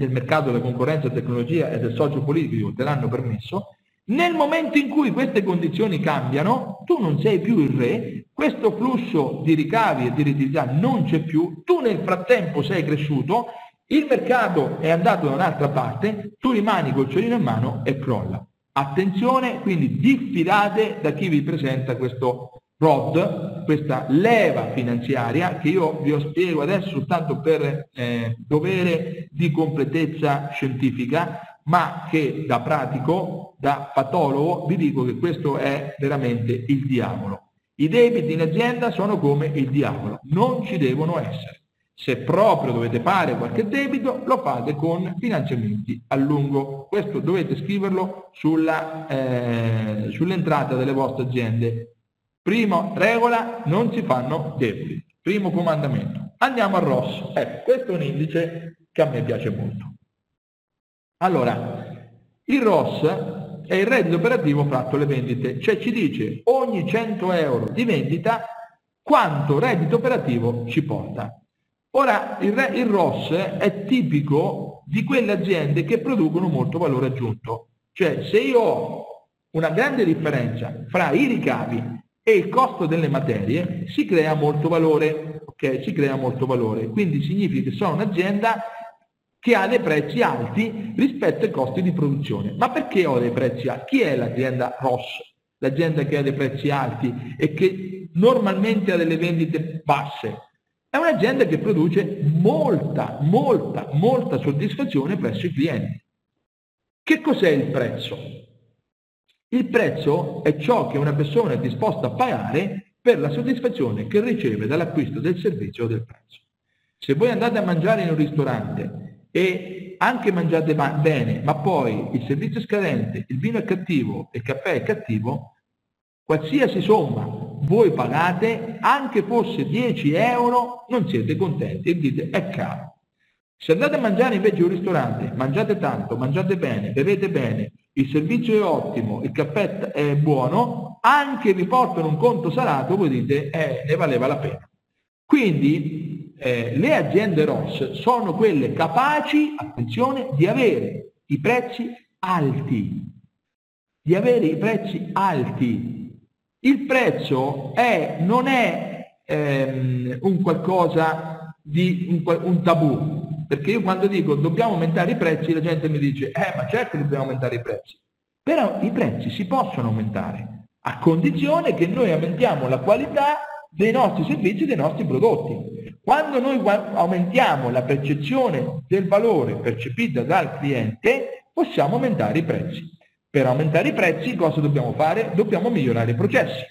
del mercato della concorrenza, della tecnologia e del socio politico te l'hanno permesso, nel momento in cui queste condizioni cambiano, tu non sei più il re, questo flusso di ricavi e di redditività non c'è più, tu nel frattempo sei cresciuto, il mercato è andato da un'altra parte, tu rimani col ciolino in mano e crolla. Attenzione, quindi diffidate da chi vi presenta questo ROD, questa leva finanziaria che io vi spiego adesso soltanto per eh, dovere di completezza scientifica, ma che da pratico, da patologo, vi dico che questo è veramente il diavolo. I debiti in azienda sono come il diavolo, non ci devono essere. Se proprio dovete fare qualche debito, lo fate con finanziamenti a lungo. Questo dovete scriverlo eh, sull'entrata delle vostre aziende Prima regola, non si fanno debiti. Primo comandamento. Andiamo al rosso. Ecco, questo è un indice che a me piace molto. Allora, il ROS è il reddito operativo fratto le vendite, cioè ci dice ogni 100 euro di vendita quanto reddito operativo ci porta. Ora, il, il ROS è tipico di quelle aziende che producono molto valore aggiunto. Cioè, se io ho una grande differenza fra i ricavi e il costo delle materie si crea molto valore, ok? Si crea molto valore. Quindi significa che sono un'azienda che ha dei prezzi alti rispetto ai costi di produzione. Ma perché ho dei prezzi alti? Chi è l'azienda Ross? L'azienda che ha dei prezzi alti e che normalmente ha delle vendite basse. È un'azienda che produce molta, molta, molta soddisfazione presso i clienti. Che cos'è il prezzo? Il prezzo è ciò che una persona è disposta a pagare per la soddisfazione che riceve dall'acquisto del servizio o del prezzo. Se voi andate a mangiare in un ristorante e anche mangiate bene, ma poi il servizio è scadente, il vino è cattivo e il caffè è cattivo, qualsiasi somma voi pagate, anche fosse 10 euro, non siete contenti e dite è caro. Se andate a mangiare invece in un ristorante, mangiate tanto, mangiate bene, bevete bene, il servizio è ottimo, il caffè è buono, anche vi portano un conto salato, voi dite eh, ne valeva la pena. Quindi eh, le aziende ROS sono quelle capaci, attenzione, di avere i prezzi alti, di avere i prezzi alti. Il prezzo è, non è ehm, un qualcosa di un, un tabù, perché io quando dico dobbiamo aumentare i prezzi, la gente mi dice, eh ma certo dobbiamo aumentare i prezzi. Però i prezzi si possono aumentare, a condizione che noi aumentiamo la qualità dei nostri servizi e dei nostri prodotti. Quando noi aumentiamo la percezione del valore percepita dal cliente, possiamo aumentare i prezzi. Per aumentare i prezzi cosa dobbiamo fare? Dobbiamo migliorare i processi.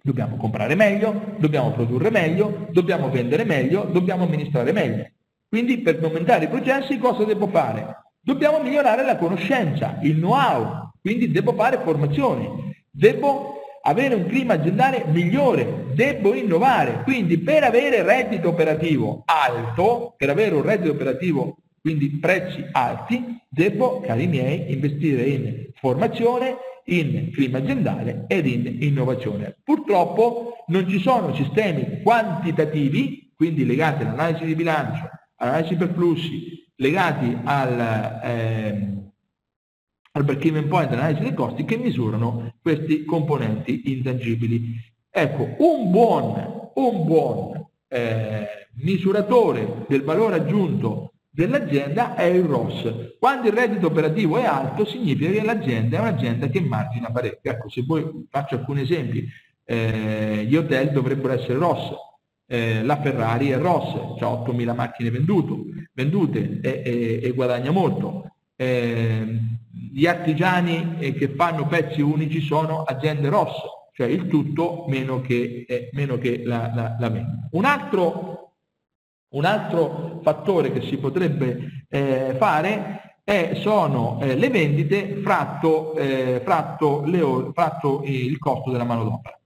Dobbiamo comprare meglio, dobbiamo produrre meglio, dobbiamo vendere meglio, dobbiamo amministrare meglio. Quindi per aumentare i processi cosa devo fare? Dobbiamo migliorare la conoscenza, il know-how, quindi devo fare formazioni, devo avere un clima aziendale migliore, devo innovare. Quindi per avere reddito operativo alto, per avere un reddito operativo, quindi prezzi alti, devo, cari miei, investire in formazione, in clima aziendale ed in innovazione. Purtroppo non ci sono sistemi quantitativi, quindi legati all'analisi di bilancio, analisi per flussi legati al, eh, al break-even point, analisi dei costi, che misurano questi componenti intangibili. Ecco, un buon, un buon eh, misuratore del valore aggiunto dell'azienda è il ROS. Quando il reddito operativo è alto significa che l'azienda è un'azienda che margina parecchio. Ecco, se voi faccio alcuni esempi, eh, gli hotel dovrebbero essere ROS, eh, la Ferrari è Ross, ha 8.000 macchine venduto, vendute e, e, e, guadagna molto. Eh, gli artigiani eh, che fanno pezzi unici sono aziende Ross, cioè il tutto meno che, eh, meno che la, la, la vendita. Un altro, un altro, fattore che si potrebbe eh, fare è, sono eh, le vendite fratto, fratto, le, fratto il costo della manodopera.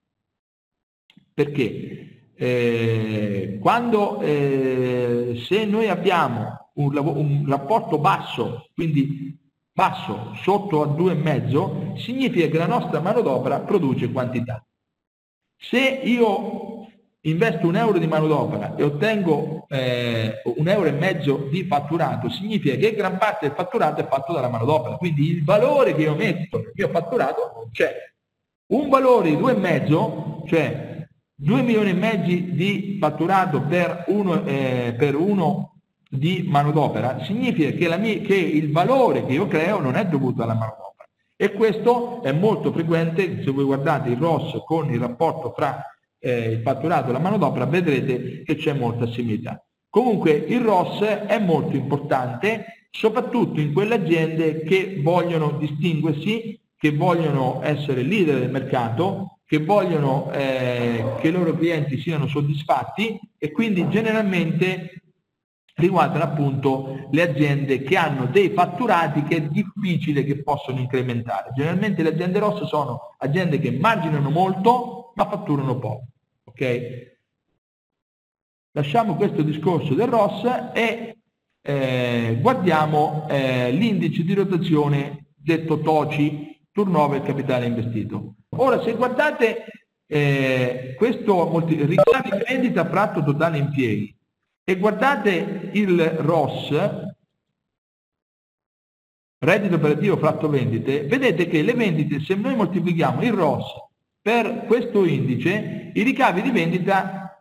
Perché? Eh, quando eh, se noi abbiamo un, un, rapporto basso, quindi basso sotto a 2,5, significa che la nostra manodopera produce quantità. Se io investo un euro di manodopera e ottengo eh, un euro e mezzo di fatturato, significa che gran parte del fatturato è fatto dalla manodopera, quindi il valore che io metto nel mio fatturato c'è. Un valore di 2,5, cioè 2 milioni e mezzo di fatturato per uno, eh, per uno di manodopera significa che, mia, che, il valore che io creo non è dovuto alla manodopera. E questo è molto frequente, se voi guardate il ROS con il rapporto fra eh, il fatturato e la manodopera, vedrete che c'è molta similità. Comunque il ROS è molto importante, soprattutto in quelle aziende che vogliono distinguersi, che vogliono essere leader del mercato, che vogliono eh, che i loro clienti siano soddisfatti e quindi generalmente riguardano appunto le aziende che hanno dei fatturati che è difficile che possono incrementare. Generalmente le aziende rosse sono aziende che marginano molto ma fatturano poco. Ok? Lasciamo questo discorso del ROS e eh, guardiamo eh, l'indice di rotazione detto TOCI, turnover capitale investito. Ora, se guardate eh, questo ricavi vendita fratto totale impieghi e guardate il ROS, reddito operativo fratto vendite, vedete che le vendite, se noi moltiplichiamo il ROS per questo indice, i ricavi di vendita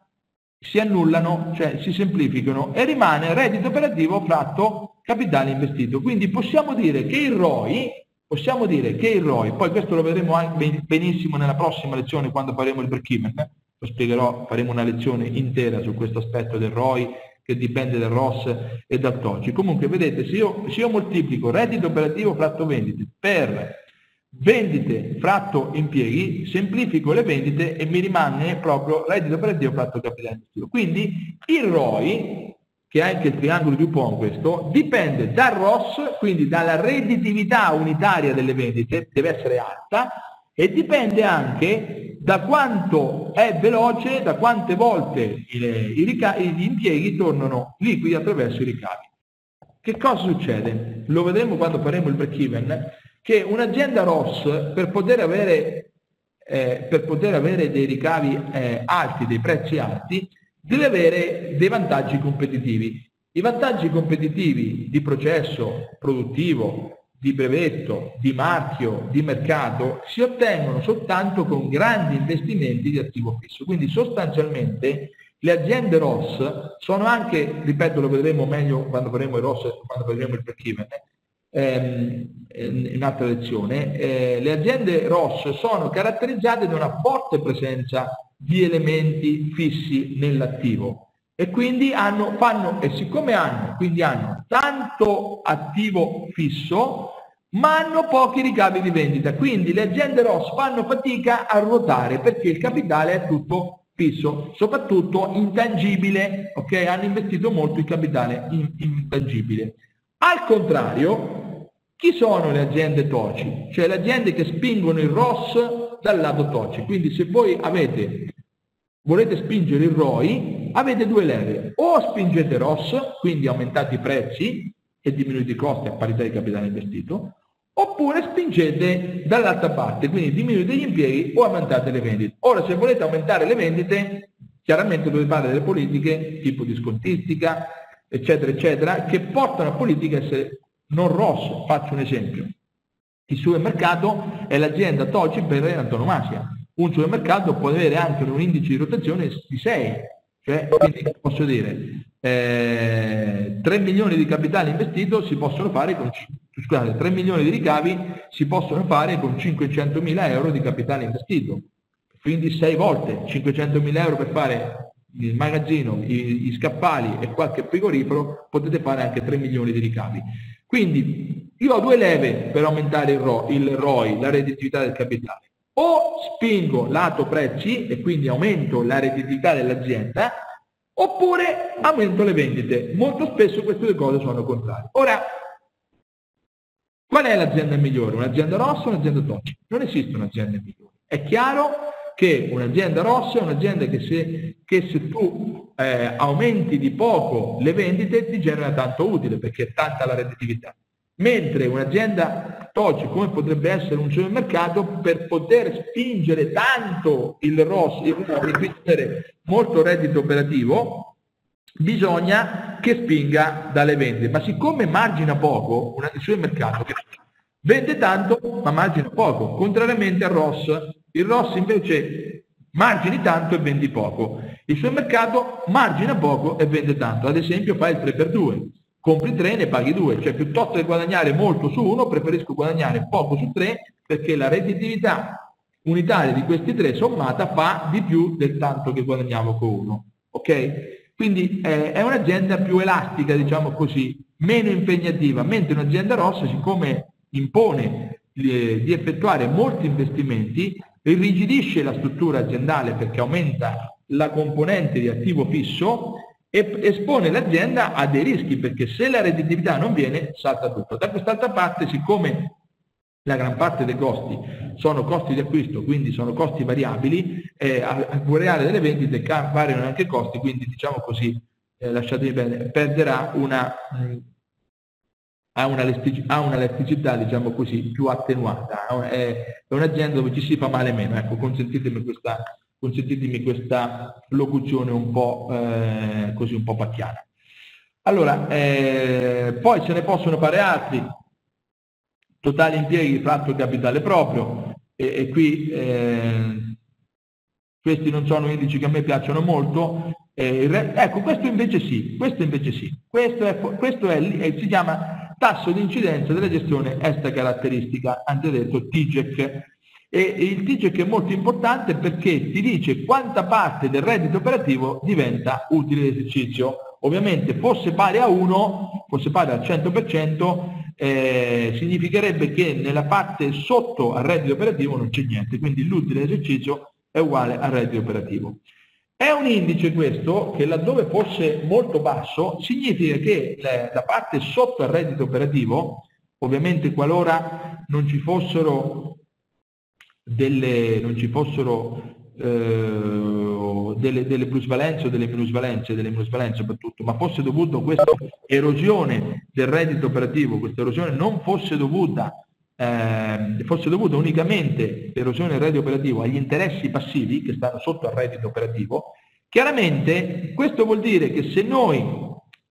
si annullano, cioè si semplificano e rimane reddito operativo fratto capitale investito. Quindi possiamo dire che il ROI possiamo dire che il ROI, poi questo lo vedremo anche benissimo nella prossima lezione quando faremo il break-even, eh? lo spiegherò, faremo una lezione intera su questo aspetto del ROI che dipende dal ROS e dal TOCI. Comunque vedete, se io, se io moltiplico reddito operativo fratto vendite per vendite fratto impieghi, semplifico le vendite e mi rimane proprio reddito operativo fratto capitale investito. Quindi il ROI che è anche il triangolo di Dupont questo, dipende dal ROS, quindi dalla redditività unitaria delle vendite, deve essere alta, e dipende anche da quanto è veloce, da quante volte i, i gli impieghi tornano liquidi attraverso i ricavi. Che cosa succede? Lo vedremo quando faremo il break-even, che un'azienda ROS per poter avere, eh, per poter avere dei ricavi eh, alti, dei prezzi alti, deve avere dei vantaggi competitivi. I vantaggi competitivi di processo produttivo, di brevetto, di marchio, di mercato si ottengono soltanto con grandi investimenti di attivo fisso. Quindi sostanzialmente le aziende ROS sono anche, ripeto lo vedremo meglio quando faremo il ROS, quando faremo il break-even, ehm, in un'altra lezione, eh, le aziende ROS sono caratterizzate da una forte presenza di elementi fissi nell'attivo e quindi hanno, fanno, e siccome hanno, quindi hanno tanto attivo fisso, ma hanno pochi ricavi di vendita. Quindi le aziende ROS fanno fatica a ruotare perché il capitale è tutto fisso, soprattutto intangibile, ok? Hanno investito molto in capitale in, intangibile. Al contrario, chi sono le aziende TOCI? Cioè le aziende che spingono il ROS dal lato TOCI. Quindi se voi avete volete spingere il ROI, avete due leve. O spingete ROS, quindi aumentate i prezzi e diminuite i costi a parità di capitale investito, oppure spingete dall'altra parte, quindi diminuite gli impieghi o aumentate le vendite. Ora, se volete aumentare le vendite, chiaramente dovete fare delle politiche tipo di scontistica, eccetera, eccetera, che portano a politiche non ROS. Faccio un esempio. Il supermercato è l'azienda TOCI per antonomasia un supermercato può avere anche un indice di rotazione di 6, cioè posso dire eh, 3 milioni di capitale investito si possono fare con scusate, 3 milioni di ricavi si possono fare con 500 mila euro di capitale investito. Quindi 6 volte 500 mila euro per fare il magazzino, i, i scappali e qualche frigorifero, potete fare anche 3 milioni di ricavi. Quindi io ho due leve per aumentare il ROI, il ROI la redditività del capitale o spingo lato prezzi e quindi aumento la redditività dell'azienda, oppure aumento le vendite. Molto spesso queste due cose sono contrarie. Ora, qual è l'azienda migliore? Un'azienda rossa o un'azienda tossica? Non esiste un'azienda migliore. È chiaro che un'azienda rossa è un'azienda che se, che se tu eh, aumenti di poco le vendite ti genera tanto utile perché è tanta la redditività. Mentre un'azienda TOC come potrebbe essere un supermercato per poter spingere tanto il ROS e avere molto reddito operativo bisogna che spinga dalle vendite. Ma siccome margina poco una, il supermercato vende tanto ma margina poco contrariamente al ROS il ROS invece margini tanto e vendi poco il supermercato margina poco e vende tanto ad esempio fa il 3x2 compri tre ne paghi due, cioè piuttosto che guadagnare molto su uno, preferisco guadagnare poco su tre perché la redditività unitaria di questi tre sommata fa di più del tanto che guadagniamo con uno. Ok? Quindi eh, è un'azienda più elastica, diciamo così, meno impegnativa, mentre un'azienda rossa, siccome impone eh, di effettuare molti investimenti, irrigidisce la struttura aziendale perché aumenta la componente di attivo fisso e espone l'azienda a dei rischi perché se la redditività non viene salta tutto. Da quest'altra parte, siccome la gran parte dei costi sono costi di acquisto, quindi sono costi variabili, eh, al reale delle vendite variano anche i costi, quindi diciamo così, eh, lasciatemi bene, perderà una, mh, ha, una ha una elasticità, diciamo così, più attenuata. È, è un'azienda dove ci si fa male meno, ecco, consentitemi questa consentitemi questa locuzione un po' eh, così un po' pacchiana. Allora, eh, poi se ne possono fare altri, totali impieghi fratto capitale proprio, e, e qui eh, questi non sono indici che a me piacciono molto, re, ecco questo invece sì, questo invece sì, questo, è, questo è, si chiama tasso di incidenza della gestione extra caratteristica, anche detto TGEC, e il TGEC è molto importante perché ti dice quanta parte del reddito operativo diventa utile d'esercizio. Ovviamente fosse pari a 1, fosse pari al 100%, eh, significherebbe che nella parte sotto al reddito operativo non c'è niente, quindi l'utile d'esercizio è uguale al reddito operativo. È un indice questo che laddove fosse molto basso significa che la parte sotto al reddito operativo, ovviamente qualora non ci fossero delle, non ci fossero eh, delle, delle, plusvalenze o delle minusvalenze, delle minusvalenze soprattutto, ma fosse dovuto questa erosione del reddito operativo, questa erosione non fosse dovuta, eh, fosse dovuta unicamente l'erosione del reddito operativo agli interessi passivi che stanno sotto al reddito operativo, chiaramente questo vuol dire che se noi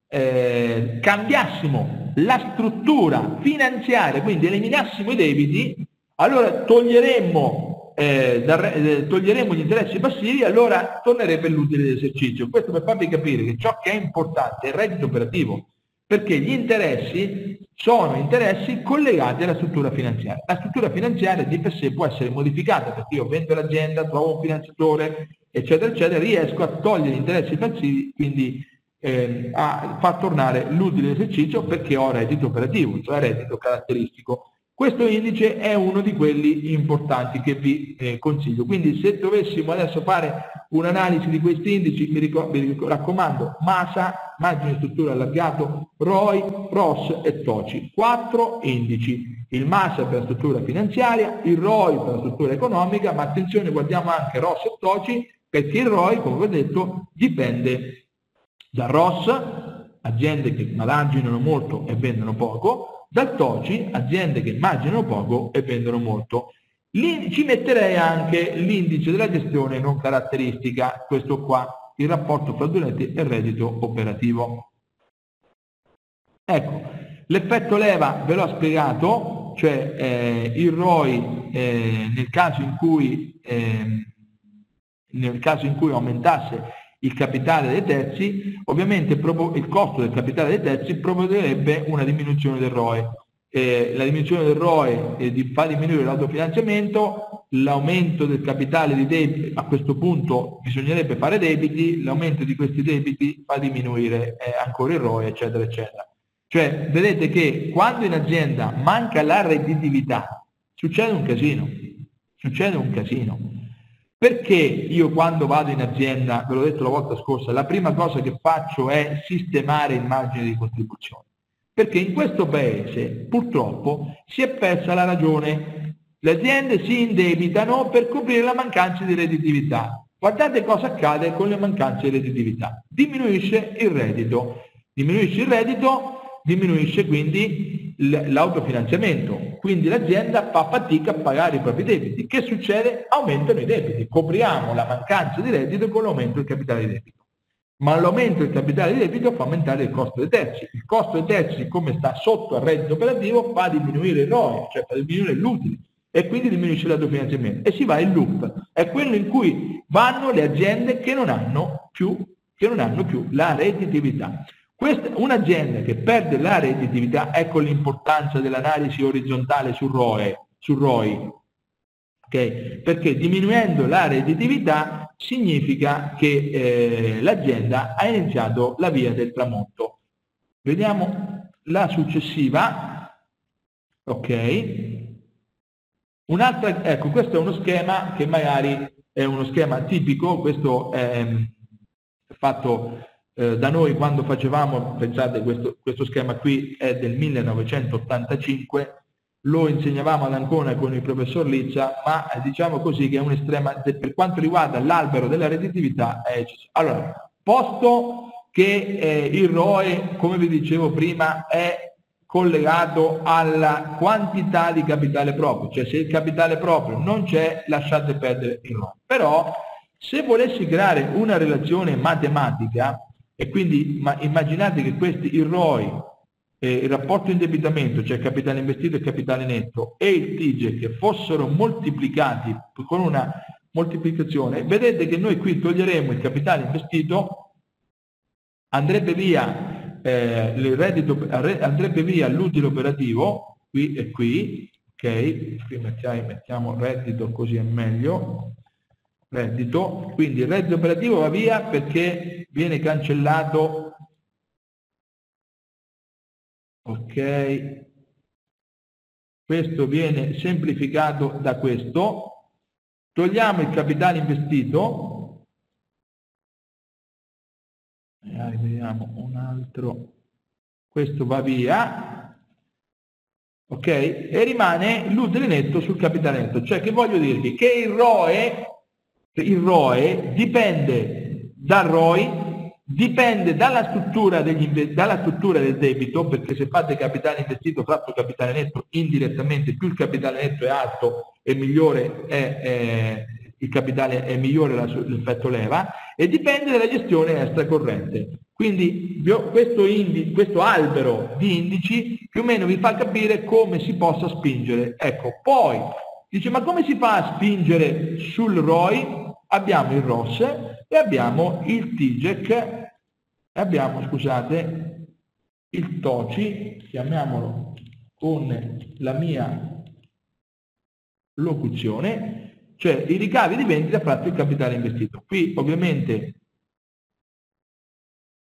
eh, cambiassimo la struttura finanziaria, quindi eliminassimo i debiti, allora toglieremmo, eh, da, eh, toglieremmo gli interessi passivi, allora tornerebbe l'utile dell'esercizio. Questo per farvi capire che ciò che è importante è il reddito operativo, perché gli interessi sono interessi collegati alla struttura finanziaria. La struttura finanziaria di per sé può essere modificata, perché io vendo l'azienda, trovo un finanziatore, eccetera, eccetera, riesco a togliere gli interessi passivi, quindi eh, a far tornare l'utile esercizio perché ho reddito operativo, cioè reddito caratteristico. Questo indice è uno di quelli importanti che vi eh, consiglio. Quindi se dovessimo adesso fare un'analisi di questi indici, mi, mi raccomando, MASA, margine struttura allargato, ROI, ROS e TOCI. Quattro indici. Il MASA per la struttura finanziaria, il ROI per la struttura economica, ma attenzione, guardiamo anche ROS e TOCI, perché il ROI, come vi ho detto, dipende da ROS, aziende che marginano molto e vendono poco, dal TOCI, aziende che marginano poco e vendono molto. Lì ci metterei anche l'indice della gestione non caratteristica, questo qua, il rapporto fra durante e reddito operativo. Ecco, l'effetto leva ve l'ho spiegato, cioè eh, il ROI eh, nel, caso in cui, eh, nel caso in cui aumentasse il capitale dei terzi, ovviamente il costo del capitale dei terzi provvederebbe una diminuzione del ROE. Eh, la diminuzione del ROE eh, fa diminuire l'autofinanziamento, l'aumento del capitale di debiti, a questo punto bisognerebbe fare debiti, l'aumento di questi debiti fa diminuire eh, ancora il ROE, eccetera, eccetera. Cioè, vedete che quando in azienda manca la redditività, succede un casino, succede un casino. Perché io quando vado in azienda, ve l'ho detto la volta scorsa, la prima cosa che faccio è sistemare il margine di contribuzione? Perché in questo paese purtroppo si è persa la ragione. Le aziende si indebitano per coprire la mancanza di redditività. Guardate cosa accade con le mancanze di redditività. Diminuisce il reddito. Diminuisce il reddito, diminuisce quindi l'autofinanziamento, quindi l'azienda fa fatica a pagare i propri debiti. Che succede? Aumentano i debiti, copriamo la mancanza di reddito con l'aumento del capitale di debito. Ma l'aumento del capitale di debito fa aumentare il costo dei terzi. Il costo dei terzi, siccome sta sotto al reddito operativo, fa diminuire il ROI, cioè fa diminuire l'utile e quindi diminuisce l'autofinanziamento e si va in loop. È quello in cui vanno le aziende che non hanno più, che non hanno più la redditività. Un'azienda che perde la redditività, ecco l'importanza dell'analisi orizzontale sul ROE, sul ROI, okay? perché diminuendo la redditività significa che eh, l'azienda ha iniziato la via del tramonto. Vediamo la successiva, ok? Un'altra, ecco, questo è uno schema che magari è uno schema tipico, questo è fatto eh, da noi quando facevamo, pensate questo, questo schema qui è del 1985, lo insegnavamo ad Ancona con il professor Lizza, ma eh, diciamo così che è un'estrema, per quanto riguarda l'albero della redditività, è allora, posto che eh, il ROE, come vi dicevo prima, è collegato alla quantità di capitale proprio, cioè se il capitale proprio non c'è, lasciate perdere il ROE. Però se volessi creare una relazione matematica, e quindi ma immaginate che questi, il ROI, eh, il rapporto indebitamento, cioè capitale investito e capitale netto, e il TIGE che fossero moltiplicati con una moltiplicazione, vedete che noi qui toglieremo il capitale investito, andrebbe via eh, il reddito, andrebbe via l'utile operativo, qui e qui, ok, qui mettiamo, mettiamo reddito così è meglio, reddito, quindi il reddito operativo va via perché viene cancellato, ok, questo viene semplificato da questo, togliamo il capitale investito, magari vediamo un altro, questo va via, ok? E rimane l'utile netto sul capitale netto. Cioè che voglio dirvi? Che il ROE, il ROE dipende dal ROI, dipende dalla struttura, degli, dalla struttura, del debito, perché se fate capitale investito fratto capitale netto, indirettamente più il capitale netto è alto e migliore è, è il capitale è migliore l'effetto leva, e dipende dalla gestione extracorrente. Quindi questo, indi, questo albero di indici più o meno vi fa capire come si possa spingere. Ecco, poi dice ma come si fa a spingere sul ROI? Abbiamo il ROS e abbiamo il TIGEC e abbiamo, scusate, il TOCI, chiamiamolo con la mia locuzione, cioè i ricavi di vendita fratto il capitale investito. Qui ovviamente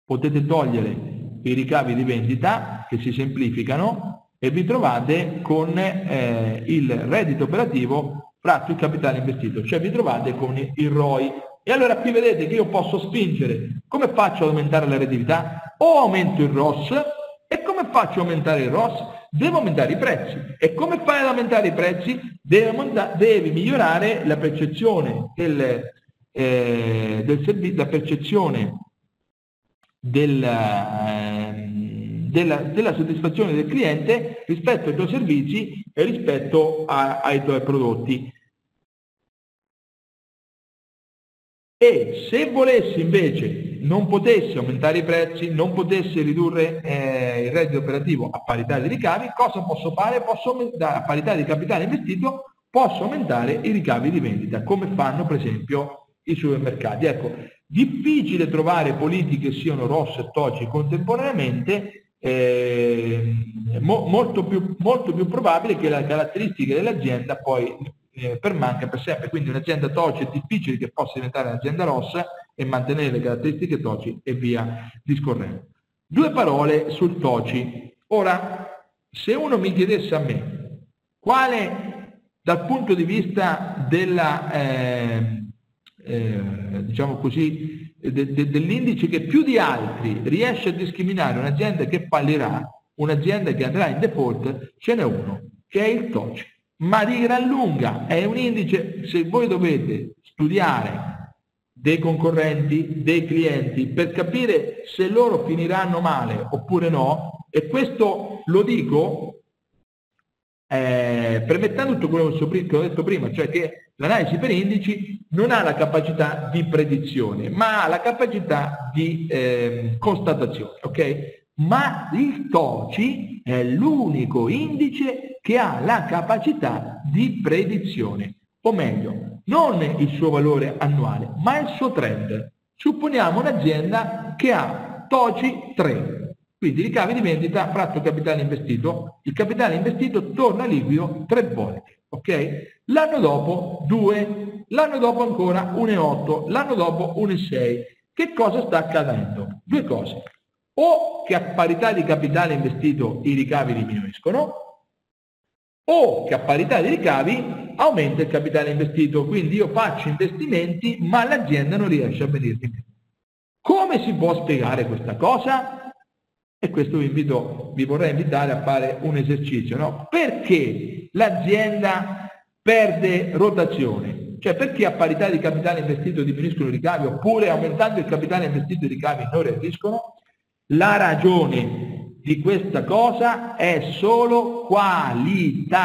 potete togliere i ricavi di vendita che si semplificano e vi trovate con eh, il reddito operativo fratto il capitale investito, cioè vi trovate con il ROI. E allora qui vedete che io posso spingere, come faccio ad aumentare la redditività? O aumento il ROS, e come faccio ad aumentare il ROS? Devo aumentare i prezzi. E come fai ad aumentare i prezzi? Devi, devi migliorare la percezione del, eh, del servizio, la percezione del, ehm, della, della, soddisfazione del cliente rispetto ai tuoi servizi e rispetto a, ai tuoi prodotti. E se volessi invece non potessi aumentare i prezzi, non potessi ridurre eh, il reddito operativo a parità di ricavi, cosa posso fare? Posso aumentare, a parità di capitale investito posso aumentare i ricavi di vendita, come fanno per esempio i supermercati. Ecco, Difficile trovare politiche che siano rosse e toci contemporaneamente, eh, mo, molto, più, molto, più, probabile che le caratteristiche dell'azienda poi eh, permanga per sempre. Quindi un'azienda toci è difficile che possa diventare un'azienda rossa e mantenere le caratteristiche toci e via discorrendo. Due parole sul toci. Ora, se uno mi chiedesse a me quale dal punto di vista della... Eh, eh, diciamo così, de, de, dell'indice che più di altri riesce a discriminare un'azienda che fallirà, un'azienda che andrà in default, ce n'è uno, che è il TOC. Ma di gran lunga è un indice, se voi dovete studiare dei concorrenti, dei clienti, per capire se loro finiranno male oppure no, e questo lo dico eh, permettendo tutto quello che ho detto prima, cioè che L'analisi per indici non ha la capacità di predizione, ma ha la capacità di eh, constatazione, ok? Ma il TOCI è l'unico indice che ha la capacità di predizione, o meglio, non il suo valore annuale, ma il suo trend. Supponiamo un'azienda che ha TOCI 3, quindi ricavi di vendita fratto capitale investito, il capitale investito torna liquido tre volte ok? L'anno dopo 2, l'anno dopo ancora 1,8, l'anno dopo 1,6. Che cosa sta accadendo? Due cose. O che a parità di capitale investito i ricavi diminuiscono, o che a parità di ricavi aumenta il capitale investito. Quindi io faccio investimenti ma l'azienda non riesce a venirmi. Come si può spiegare questa cosa? E questo vi, invito, vi vorrei invitare a fare un esercizio. No? Perché l'azienda perde rotazione. Cioè perché a parità di capitale investito diminuiscono i ricavi oppure aumentando il capitale investito i ricavi non reagiscono? La ragione di questa cosa è solo qualitativa.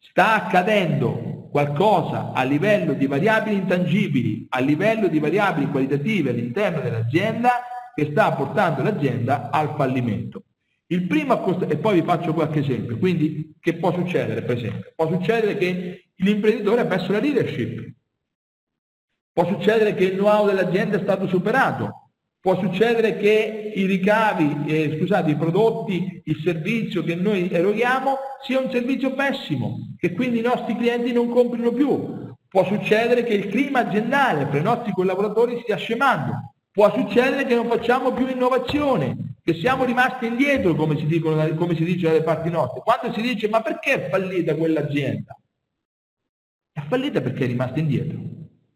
Sta accadendo qualcosa a livello di variabili intangibili, a livello di variabili qualitative all'interno dell'azienda che sta portando l'azienda al fallimento. Il primo accost- e poi vi faccio qualche esempio. Quindi che può succedere, per esempio? Può succedere che l'imprenditore ha perso la leadership. Può succedere che il know-how dell'azienda è stato superato. Può succedere che i ricavi, eh, scusate, i prodotti, il servizio che noi eroghiamo sia un servizio pessimo, che quindi i nostri clienti non comprino più. Può succedere che il clima aziendale per i nostri collaboratori stia scemando. Può succedere che non facciamo più innovazione, che siamo rimasti indietro, come si, dicono, come si dice dalle parti nostre. Quando si dice ma perché è fallita quell'azienda? È fallita perché è rimasta indietro.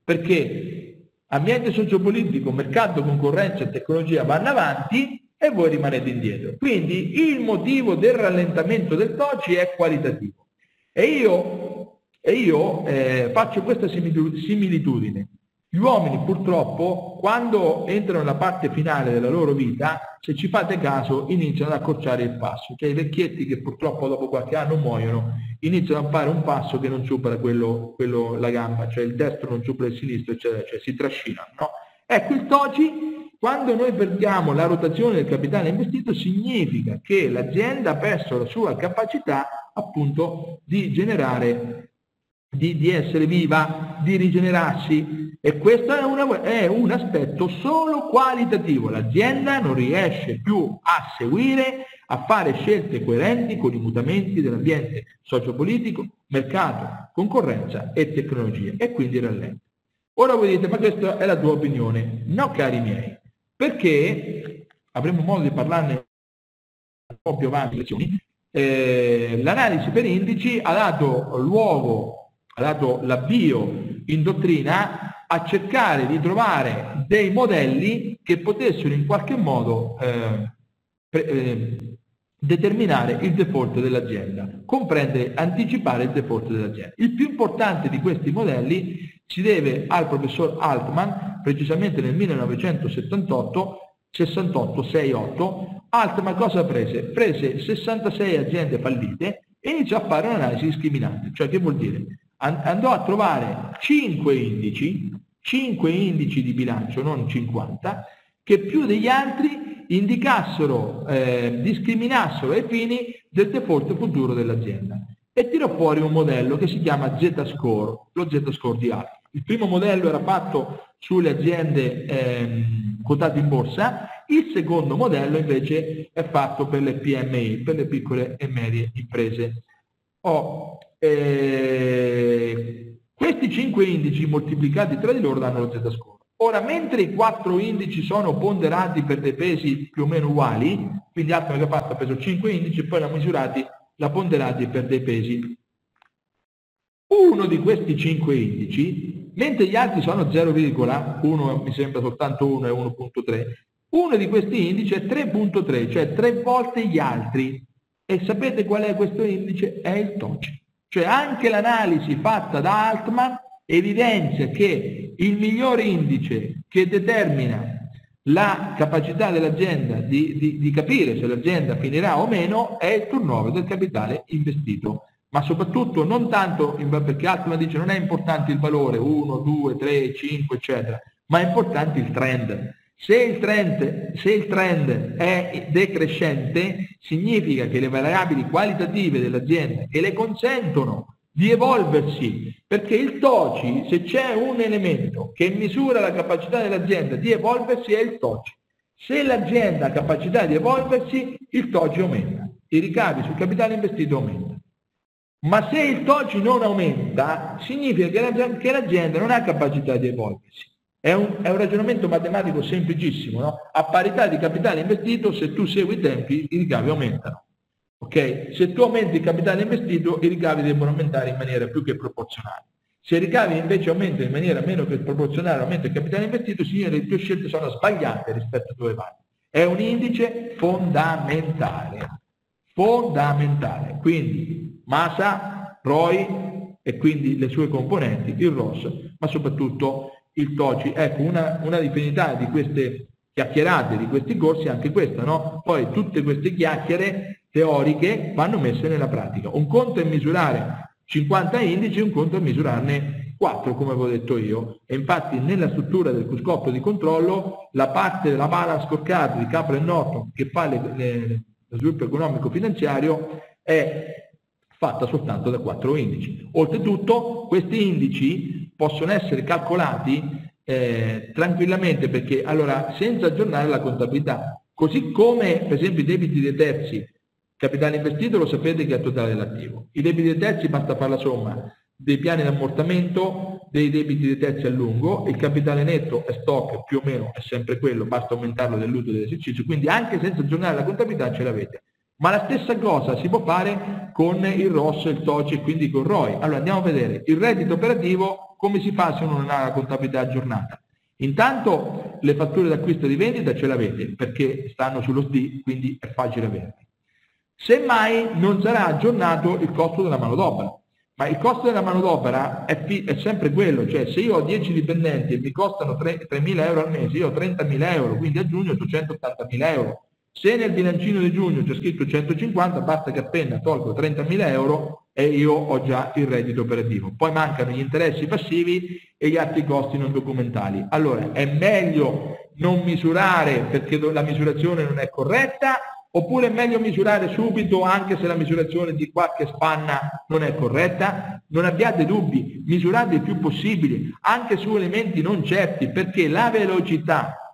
Perché ambiente sociopolitico, mercato, concorrenza e tecnologia vanno avanti e voi rimanete indietro. Quindi il motivo del rallentamento del TOCI è qualitativo. E io, e io eh, faccio questa similitudine. Gli uomini purtroppo quando entrano nella parte finale della loro vita, se ci fate caso, iniziano ad accorciare il passo. Cioè i vecchietti che purtroppo dopo qualche anno muoiono, iniziano a fare un passo che non supera quello, quello la gamba, cioè il destro non supera il sinistro, eccetera, cioè si trascinano. No? Ecco, il TOCI, quando noi perdiamo la rotazione del capitale investito, significa che l'azienda ha perso la sua capacità appunto di generare, di, di essere viva, di rigenerarsi. E questo è, una, è un aspetto solo qualitativo. L'azienda non riesce più a seguire, a fare scelte coerenti con i mutamenti dell'ambiente sociopolitico, mercato, concorrenza e tecnologia e quindi rallenta. Ora voi dite, ma questa è la tua opinione. No, cari miei, perché avremo modo di parlarne un po' più avanti, eh, l'analisi per indici ha dato luogo, ha dato l'avvio in dottrina a cercare di trovare dei modelli che potessero in qualche modo eh, pre, eh, determinare il default dell'azienda, comprendere, anticipare il default dell'azienda. Il più importante di questi modelli si deve al professor Altman, precisamente nel 1978, 68-68, Altman cosa prese? Prese 66 aziende fallite e iniziò a fare un'analisi discriminante, cioè che vuol dire? Andò a trovare 5 indici, 5 indici di bilancio, non 50, che più degli altri indicassero, eh, discriminassero ai fini del default futuro dell'azienda e tirò fuori un modello che si chiama Z-Score, lo Z-Score di Altman. Il primo modello era fatto sulle aziende ehm, quotate in borsa, il secondo modello invece è fatto per le PMI, per le piccole e medie imprese. Oh, eh, questi cinque indici moltiplicati tra di loro danno lo Z-score. Ora, mentre i quattro indici sono ponderati per dei pesi più o meno uguali, quindi Atma che ha fatto ha preso 5 indici e poi l'ha misurati, l'ha ponderati per dei pesi. Uno di questi cinque indici mentre gli altri sono 0,1, mi sembra soltanto 1 e 1.3, uno di questi indici è 3.3, cioè tre volte gli altri. E sapete qual è questo indice? È il TOCI. Cioè anche l'analisi fatta da Altman evidenzia che il migliore indice che determina la capacità dell'azienda di, di, di capire se l'azienda finirà o meno è il turnover del capitale investito ma soprattutto non tanto, perché Altman dice non è importante il valore 1, 2, 3, 5, eccetera, ma è importante il trend. Se il trend, se il trend è decrescente, significa che le variabili qualitative dell'azienda che le consentono di evolversi, perché il TOCI, se c'è un elemento che misura la capacità dell'azienda di evolversi, è il TOCI. Se l'azienda ha capacità di evolversi, il TOCI aumenta, i ricavi sul capitale investito aumentano. Ma se il TOCI non aumenta, significa che l'azienda non ha capacità di evolversi. È un, è un ragionamento matematico semplicissimo. No? A parità di capitale investito, se tu segui i tempi, i ricavi aumentano. Okay? Se tu aumenti il capitale investito, i ricavi devono aumentare in maniera più che proporzionale. Se i ricavi invece aumentano in maniera meno che proporzionale all'aumento del capitale investito, significa che le tue scelte sono sbagliate rispetto a dove vai. È un indice fondamentale. Fondamentale. Quindi Masa, ROI e quindi le sue componenti, il ROS, ma soprattutto il TOCI. Ecco, una, una infinità di queste chiacchierate, di questi corsi, anche questa, no? Poi tutte queste chiacchiere teoriche vanno messe nella pratica. Un conto è misurare 50 indici, un conto è misurarne 4, come avevo detto io. E infatti nella struttura del cuscotto di controllo, la parte della bala scorcata di Capra e Norton che fa le, le, lo sviluppo economico finanziario è fatta soltanto da quattro indici. Oltretutto questi indici possono essere calcolati eh, tranquillamente perché allora senza aggiornare la contabilità, così come per esempio i debiti dei terzi, capitale investito lo sapete che è totale dell'attivo, i debiti dei terzi basta fare la somma dei piani di ammortamento, dei debiti dei terzi a lungo, il capitale netto è stock più o meno è sempre quello, basta aumentarlo dell'utile dell'esercizio, quindi anche senza aggiornare la contabilità ce l'avete. Ma la stessa cosa si può fare con il ROS, il TOCI e quindi con ROI. Allora andiamo a vedere il reddito operativo come si fa se uno non ha la contabilità aggiornata. Intanto le fatture d'acquisto e di vendita ce l'avete perché stanno sullo SD, quindi è facile averle. Semmai non sarà aggiornato il costo della manodopera, ma il costo della manodopera è, è, sempre quello, cioè se io ho 10 dipendenti e mi costano 3.000 euro al mese, io ho 30.000 euro, quindi a giugno ho 180.000 euro. Se nel bilancino di giugno c'è scritto 150, basta che appena tolgo 30.000 euro e io ho già il reddito operativo. Poi mancano gli interessi passivi e gli altri costi non documentali. Allora è meglio non misurare perché la misurazione non è corretta Oppure è meglio misurare subito anche se la misurazione di qualche spanna non è corretta? Non abbiate dubbi, misurate il più possibile, anche su elementi non certi, perché la velocità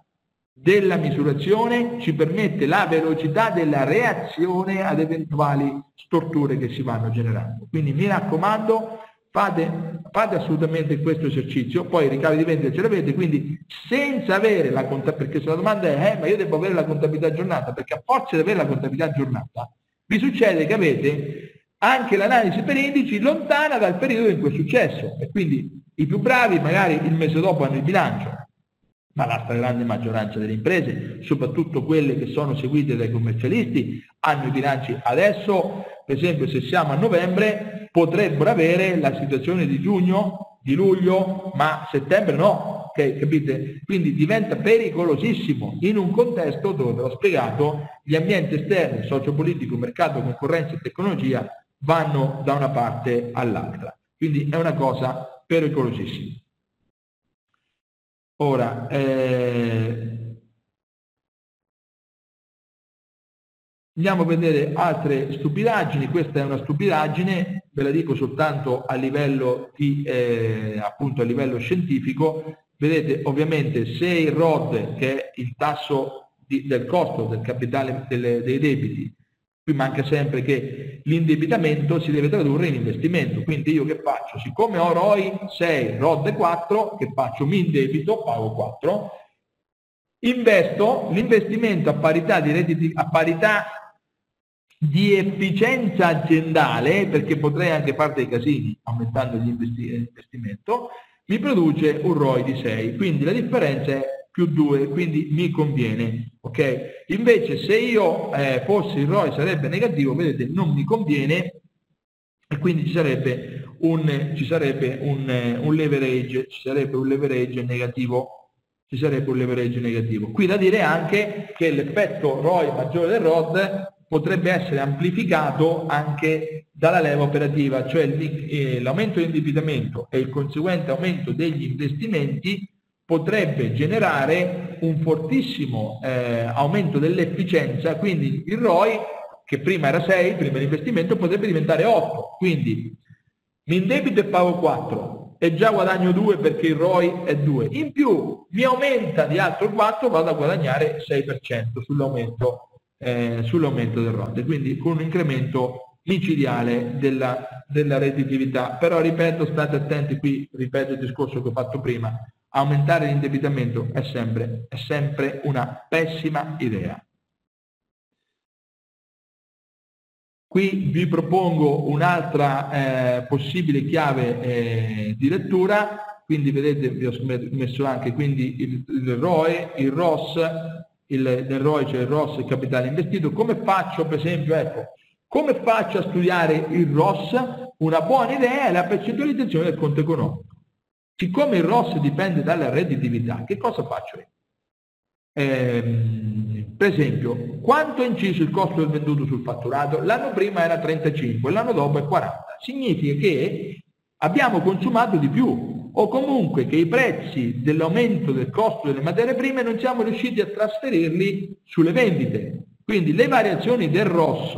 della misurazione ci permette la velocità della reazione ad eventuali storture che si vanno generando. Quindi mi raccomando, Fate, fate, assolutamente questo esercizio, poi i ricavi di vendita ce l'avete, quindi senza avere la contabilità, perché se la domanda è, eh, ma io devo avere la contabilità aggiornata, perché a forza di avere la contabilità aggiornata, vi succede che avete anche l'analisi per indici lontana dal periodo in cui è successo, e quindi i più bravi magari il mese dopo hanno il bilancio, ma la stragrande maggioranza delle imprese, soprattutto quelle che sono seguite dai commercialisti, hanno i bilanci adesso, per esempio se siamo a novembre, potrebbero avere la situazione di giugno, di luglio, ma settembre no, okay, capite? Quindi diventa pericolosissimo in un contesto dove, ve l'ho spiegato, gli ambienti esterni, sociopolitico, mercato, concorrenza e tecnologia vanno da una parte all'altra. Quindi è una cosa pericolosissima. Ora, eh, andiamo a vedere altre stupidaggini, questa è una stupidaggine, ve la dico soltanto a livello, di, eh, appunto a livello scientifico, vedete ovviamente se il ROD, che è il tasso di, del costo del capitale delle, dei debiti, Qui manca sempre che l'indebitamento si deve tradurre in investimento, quindi io che faccio? Siccome ho ROI 6, ROD 4, che faccio? Mi indebito, pago 4, investo, l'investimento a parità di redditi, a parità di efficienza aziendale, perché potrei anche fare dei casini aumentando l'investimento, mi produce un ROI di 6, quindi la differenza è più 2, quindi mi conviene. ok? Invece se io eh, fossi il ROI sarebbe negativo, vedete, non mi conviene e quindi ci sarebbe un, ci sarebbe un, un leverage, ci sarebbe un leverage negativo ci sarebbe un leverage negativo. Qui da dire anche che l'effetto ROI maggiore del ROD potrebbe essere amplificato anche dalla leva operativa, cioè eh, l'aumento dell'indebitamento e il conseguente aumento degli investimenti potrebbe generare un fortissimo eh, aumento dell'efficienza, quindi il ROI che prima era 6, prima l'investimento, potrebbe diventare 8. Quindi mi indebito e pago 4 e già guadagno 2 perché il ROI è 2. In più mi aumenta di altro 4, vado a guadagnare 6% sull'aumento, eh, sull'aumento del ROI. Quindi con un incremento micidiale della, della redditività. Però ripeto, state attenti qui, ripeto il discorso che ho fatto prima, aumentare l'indebitamento è sempre, è sempre una pessima idea. Qui vi propongo un'altra eh, possibile chiave eh, di lettura, quindi vedete vi ho messo anche quindi il, il ROE, il ROS, il, nel ROE c'è il ROS, il capitale investito, come faccio per esempio, ecco, come faccio a studiare il ROS? Una buona idea è la percentualizzazione del conto economico. Siccome il ROS dipende dalla redditività, che cosa faccio io? Eh, per esempio, quanto è inciso il costo del venduto sul fatturato? L'anno prima era 35, l'anno dopo è 40. Significa che abbiamo consumato di più o comunque che i prezzi dell'aumento del costo delle materie prime non siamo riusciti a trasferirli sulle vendite. Quindi le variazioni del ROS,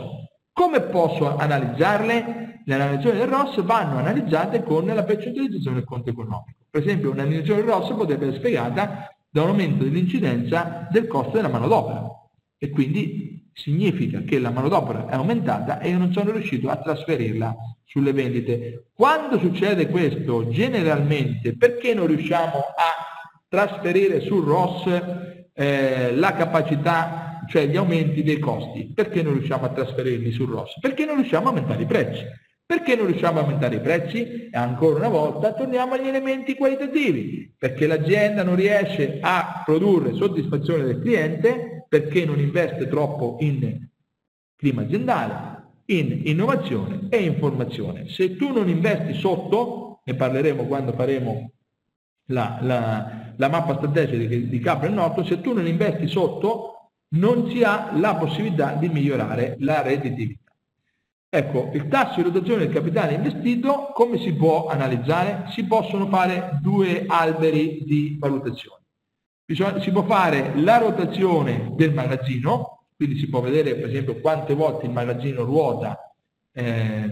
come posso analizzarle? le animazioni del ROS vanno analizzate con la percentualizzazione del conto economico. Per esempio un'animazione del ROS potrebbe essere spiegata da un aumento dell'incidenza del costo della manodopera e quindi significa che la manodopera è aumentata e io non sono riuscito a trasferirla sulle vendite. Quando succede questo, generalmente, perché non riusciamo a trasferire sul ROS eh, la capacità, cioè gli aumenti dei costi? Perché non riusciamo a trasferirli sul ROS? Perché non riusciamo a aumentare i prezzi. Perché non riusciamo a aumentare i prezzi? E ancora una volta torniamo agli elementi qualitativi, perché l'azienda non riesce a produrre soddisfazione del cliente perché non investe troppo in clima aziendale, in innovazione e informazione. Se tu non investi sotto, ne parleremo quando faremo la, la, la mappa strategica di, di Capra e Norto, se tu non investi sotto non si ha la possibilità di migliorare la redditività. Ecco, il tasso di rotazione del capitale investito come si può analizzare? Si possono fare due alberi di valutazione. Si può fare la rotazione del magazzino, quindi si può vedere per esempio quante volte il magazzino ruota eh,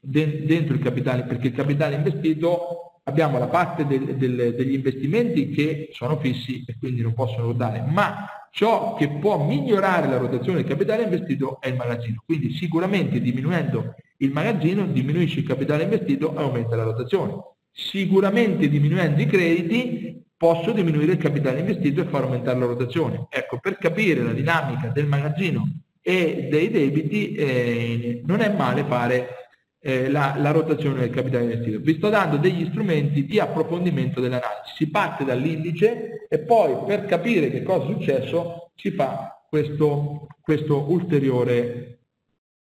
dentro il capitale, perché il capitale investito abbiamo la parte del, del, degli investimenti che sono fissi e quindi non possono ruotare, ma ciò che può migliorare la rotazione del capitale investito è il magazzino. Quindi sicuramente diminuendo il magazzino diminuisce il capitale investito e aumenta la rotazione. Sicuramente diminuendo i crediti posso diminuire il capitale investito e far aumentare la rotazione. Ecco, per capire la dinamica del magazzino e dei debiti eh, non è male fare eh, la, la, rotazione del capitale investito. Vi sto dando degli strumenti di approfondimento dell'analisi. Si parte dall'indice e poi per capire che cosa è successo si fa questo, questo ulteriore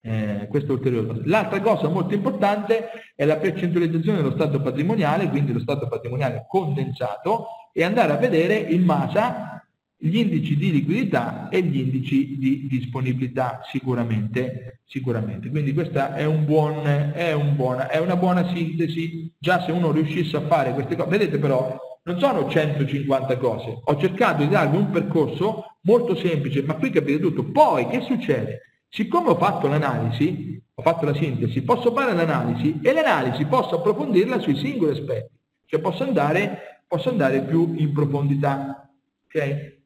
eh, questo ulteriore. L'altra cosa molto importante è la percentualizzazione dello stato patrimoniale, quindi lo stato patrimoniale condensato, e andare a vedere il MASA gli indici di liquidità e gli indici di disponibilità sicuramente, sicuramente. Quindi questa è, un buon, è, un buona, è una buona sintesi, già se uno riuscisse a fare queste cose, vedete però non sono 150 cose, ho cercato di darvi un percorso molto semplice, ma qui capite tutto. Poi che succede? Siccome ho fatto l'analisi, ho fatto la sintesi, posso fare l'analisi e l'analisi posso approfondirla sui singoli aspetti, cioè posso andare, posso andare più in profondità. Okay?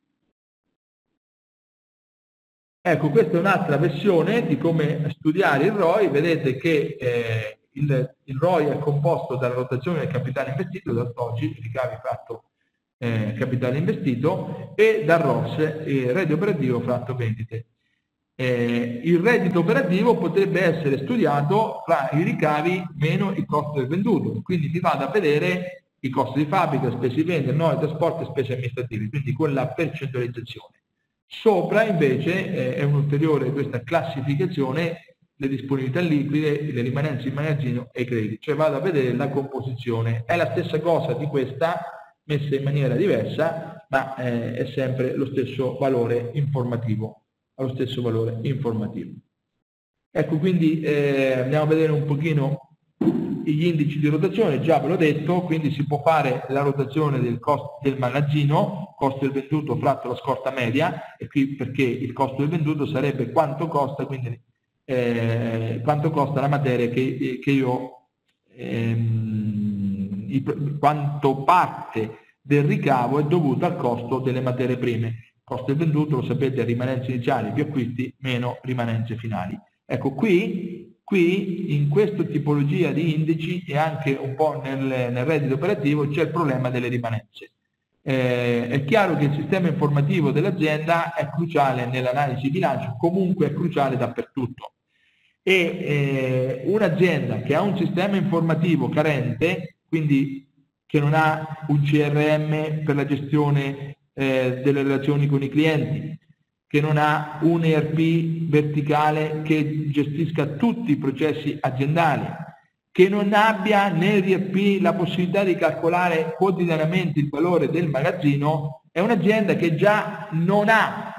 Ecco, questa è un'altra versione di come studiare il ROI. Vedete che eh, il, il, ROI è composto dalla rotazione del capitale investito, da oggi, ricavi fatto eh, capitale investito, e dal ROS, il reddito operativo fatto vendite. Eh, il reddito operativo potrebbe essere studiato fra i ricavi meno il costo del venduto, quindi vi vado a vedere i costi di fabbrica, spese di vendita, no, trasporto e spese amministrative, quindi con la percentualizzazione. Sopra invece è un'ulteriore questa classificazione le disponibilità liquide, le rimanenze in magazzino e i crediti, cioè vado a vedere la composizione. È la stessa cosa di questa messa in maniera diversa, ma eh, è sempre lo stesso valore informativo, ha lo stesso valore informativo. Ecco, quindi eh, andiamo a vedere un pochino gli indici di rotazione, già ve l'ho detto, quindi si può fare la rotazione del costo del magazzino, costo del venduto fratto la scorta media, e qui perché il costo del venduto sarebbe quanto costa, quindi, eh, quanto costa la materia che, che io, ehm, il, quanto parte del ricavo è dovuto al costo delle materie prime. Costo del venduto, lo sapete, rimanenze iniziali più acquisti meno rimanenze finali. Ecco, qui Qui in questa tipologia di indici e anche un po' nel, nel reddito operativo c'è il problema delle rimanenze. Eh, è chiaro che il sistema informativo dell'azienda è cruciale nell'analisi di bilancio, comunque è cruciale dappertutto. E eh, un'azienda che ha un sistema informativo carente, quindi che non ha un CRM per la gestione eh, delle relazioni con i clienti, che non ha un ERP verticale che gestisca tutti i processi aziendali, che non abbia nell'ERP la possibilità di calcolare quotidianamente il valore del magazzino, è un'azienda che già non ha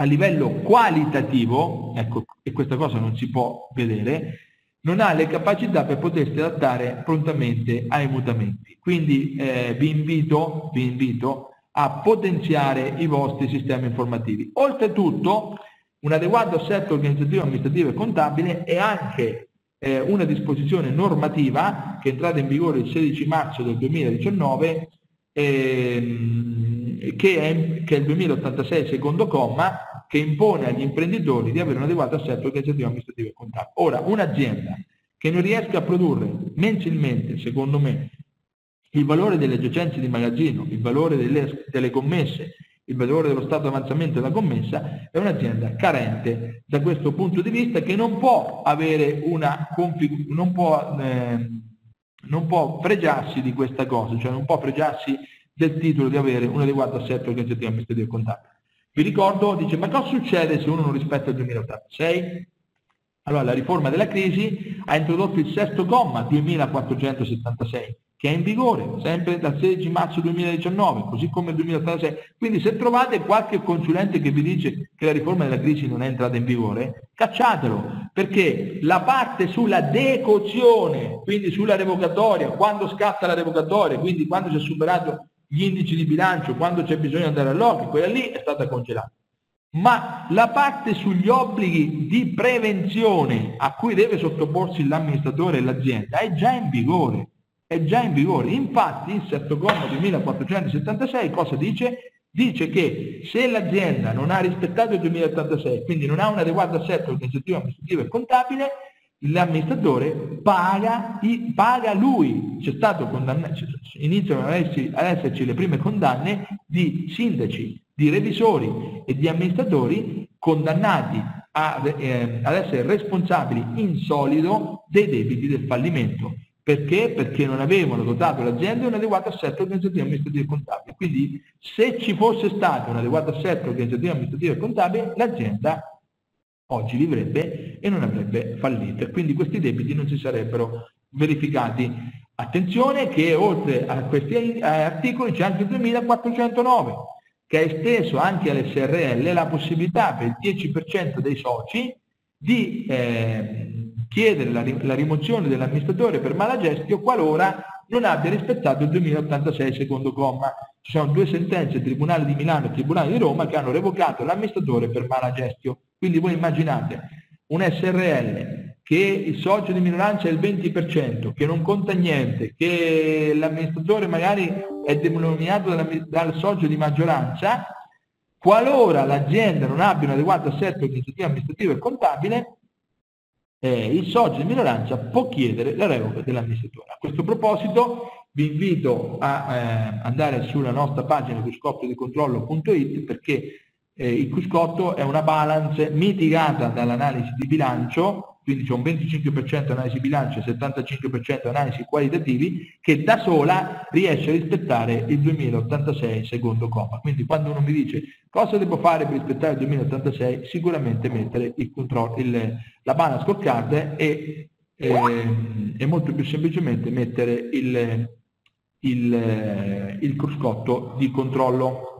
a livello qualitativo, ecco, e questa cosa non si può vedere, non ha le capacità per potersi adattare prontamente ai mutamenti. Quindi eh, vi invito, vi invito a potenziare i vostri sistemi informativi. Oltretutto, un adeguato assetto organizzativo, amministrativo e contabile è anche eh, una disposizione normativa che è entrata in vigore il 16 marzo del 2019 ehm, che, è, che è il 2086 secondo comma che impone agli imprenditori di avere un adeguato assetto organizzativo, amministrativo e contabile. Ora, un'azienda che non riesca a produrre mensilmente, secondo me, il valore delle giacenze di magazzino, il valore delle, delle commesse, il valore dello stato avanzamento della commessa, è un'azienda carente da questo punto di vista che non può avere una config- non può, eh, non può fregiarsi di questa cosa, cioè non può fregiarsi del titolo di avere un adeguato assetto organizzativo amministrativo e contabile. Vi ricordo, dice, ma cosa succede se uno non rispetta il 2086? Allora, la riforma della crisi ha introdotto il sesto comma 2476, che è in vigore sempre dal 16 marzo 2019, così come il 2086. Quindi se trovate qualche consulente che vi dice che la riforma della crisi non è entrata in vigore, cacciatelo, perché la parte sulla decozione, quindi sulla revocatoria, quando scatta la revocatoria, quindi quando si è superato gli indici di bilancio, quando c'è bisogno di andare all'occhio, quella lì è stata congelata. Ma la parte sugli obblighi di prevenzione a cui deve sottoporsi l'amministratore e l'azienda è già in vigore è già in vigore. Infatti il setto comma 2476 cosa dice? Dice che se l'azienda non ha rispettato il 2086, quindi non ha un adeguato assetto organizzativo, amministrativo e contabile, l'amministratore paga, paga lui. C'è stato condannato, iniziano ad esserci, ad esserci le prime condanne di sindaci, di revisori e di amministratori condannati a, eh, ad essere responsabili in solido dei debiti del fallimento. Perché? Perché non avevano dotato l'azienda di un adeguato assetto organizzativo, amministrativo e contabile. Quindi se ci fosse stato un adeguato assetto organizzativo, amministrativo e contabile, l'azienda oggi vivrebbe e non avrebbe fallito. Quindi questi debiti non si sarebbero verificati. Attenzione che oltre a questi articoli c'è anche il 2409 che ha esteso anche alle SRL la possibilità per il 10% dei soci di eh, chiedere la, la rimozione dell'amministratore per mala gestione qualora non abbia rispettato il 2086 secondo comma. Ci sono due sentenze, Tribunale di Milano e Tribunale di Roma, che hanno revocato l'amministratore per mala gestione. Quindi voi immaginate un SRL che il socio di minoranza è il 20%, che non conta niente, che l'amministratore magari è denominato dal socio di maggioranza, qualora l'azienda non abbia un adeguato assetto amministrativo e contabile, eh, il socio di minoranza può chiedere la revoca dell'amministratore. A questo proposito vi invito a eh, andare sulla nostra pagina cuscottodecontrollo.it perché eh, il cuscotto è una balance mitigata dall'analisi di bilancio quindi c'è un 25% analisi bilancio e 75% analisi qualitativi, che da sola riesce a rispettare il 2086 secondo comma. Quindi quando uno mi dice cosa devo fare per rispettare il 2086, sicuramente mettere il control, il, la balance scorecard e, eh, e molto più semplicemente mettere il, il, il cruscotto di controllo.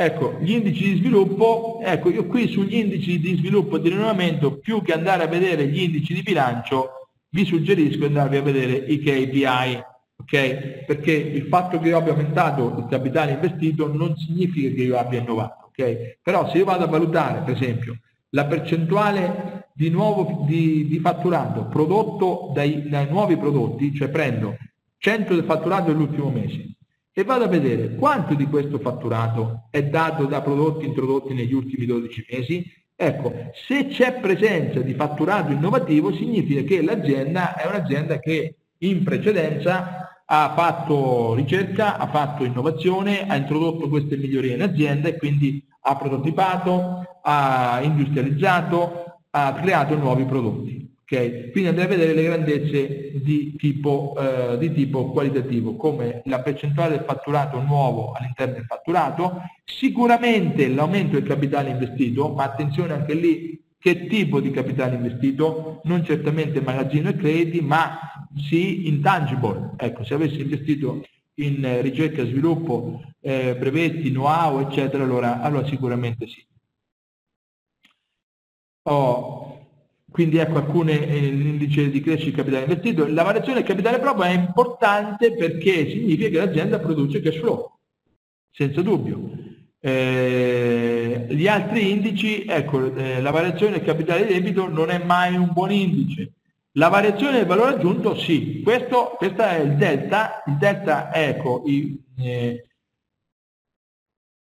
Ecco, gli indici di sviluppo, ecco, io qui sugli indici di sviluppo e di rinnovamento, più che andare a vedere gli indici di bilancio, vi suggerisco di andarvi a vedere i KPI, ok? Perché il fatto che io abbia aumentato il capitale investito non significa che io abbia innovato, ok? Però se io vado a valutare, per esempio, la percentuale di, nuovo, di, di fatturato prodotto dai, dai nuovi prodotti, cioè prendo 100 del fatturato dell'ultimo mese, e vado a vedere quanto di questo fatturato è dato da prodotti introdotti negli ultimi 12 mesi. Ecco, se c'è presenza di fatturato innovativo significa che l'azienda è un'azienda che in precedenza ha fatto ricerca, ha fatto innovazione, ha introdotto queste migliorie in azienda e quindi ha prototipato, ha industrializzato, ha creato nuovi prodotti. Okay? Quindi andrei a vedere le grandezze di tipo, eh, di tipo qualitativo, come la percentuale del fatturato nuovo all'interno del fatturato, sicuramente l'aumento del capitale investito, ma attenzione anche lì che tipo di capitale investito, non certamente magazzino e crediti, ma sì intangible. Ecco, se avessi investito in ricerca e sviluppo, eh, brevetti, know-how, eccetera, allora, allora sicuramente sì. Oh, quindi ecco alcune eh, l'indice di crescita del capitale investito. La variazione del capitale proprio è importante perché significa che l'azienda produce cash flow, senza dubbio. Eh, gli altri indici, ecco, eh, la variazione del capitale debito non è mai un buon indice. La variazione del valore aggiunto sì, questo, questo è il delta, il delta ecco, i, eh,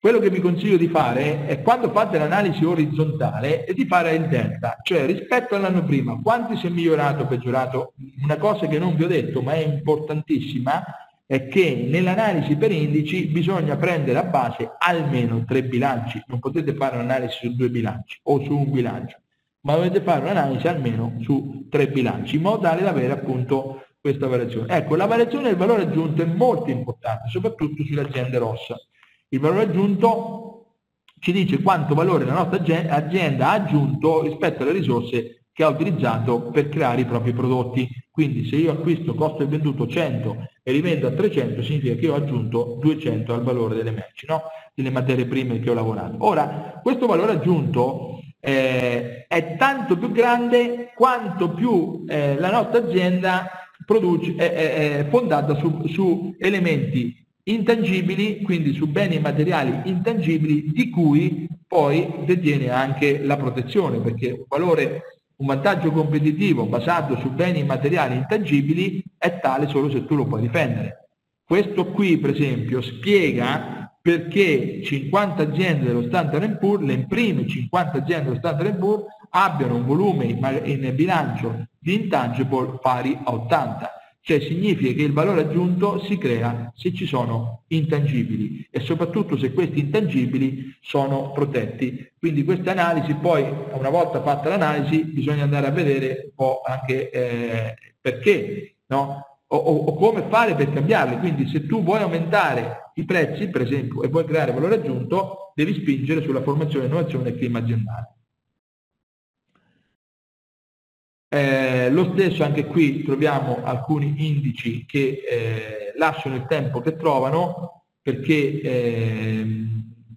quello che vi consiglio di fare è quando fate l'analisi orizzontale è di fare il delta, cioè rispetto all'anno prima, quanto si è migliorato o peggiorato? Una cosa che non vi ho detto ma è importantissima, è che nell'analisi per indici bisogna prendere a base almeno tre bilanci, non potete fare un'analisi su due bilanci o su un bilancio, ma dovete fare un'analisi almeno su tre bilanci, in modo tale da avere appunto questa variazione. Ecco, la variazione del valore aggiunto è molto importante, soprattutto sulle aziende rosse. Il valore aggiunto ci dice quanto valore la nostra azienda ha aggiunto rispetto alle risorse che ha utilizzato per creare i propri prodotti. Quindi se io acquisto costo del venduto 100 e rivendo a 300 significa che ho aggiunto 200 al valore delle merci, no? delle materie prime che ho lavorato. Ora, questo valore aggiunto eh, è tanto più grande quanto più eh, la nostra azienda produce, è, è, è fondata su, su elementi intangibili, quindi su beni materiali intangibili di cui poi detiene anche la protezione, perché un valore un vantaggio competitivo basato su beni materiali intangibili è tale solo se tu lo puoi difendere. Questo qui, per esempio, spiega perché 50 aziende dello Standard Poor's, le prime 50 aziende dello Standard Poor's, abbiano un volume in bilancio di intangible pari a 80 cioè significa che il valore aggiunto si crea se ci sono intangibili e soprattutto se questi intangibili sono protetti. Quindi queste analisi poi, una volta fatta l'analisi, bisogna andare a vedere un po' anche eh, perché, no? o, o, o, come fare per cambiarli. Quindi se tu vuoi aumentare i prezzi, per esempio, e vuoi creare valore aggiunto, devi spingere sulla formazione, innovazione e clima aziendale. Eh, lo stesso anche qui troviamo alcuni indici che eh, lasciano il tempo che trovano perché eh,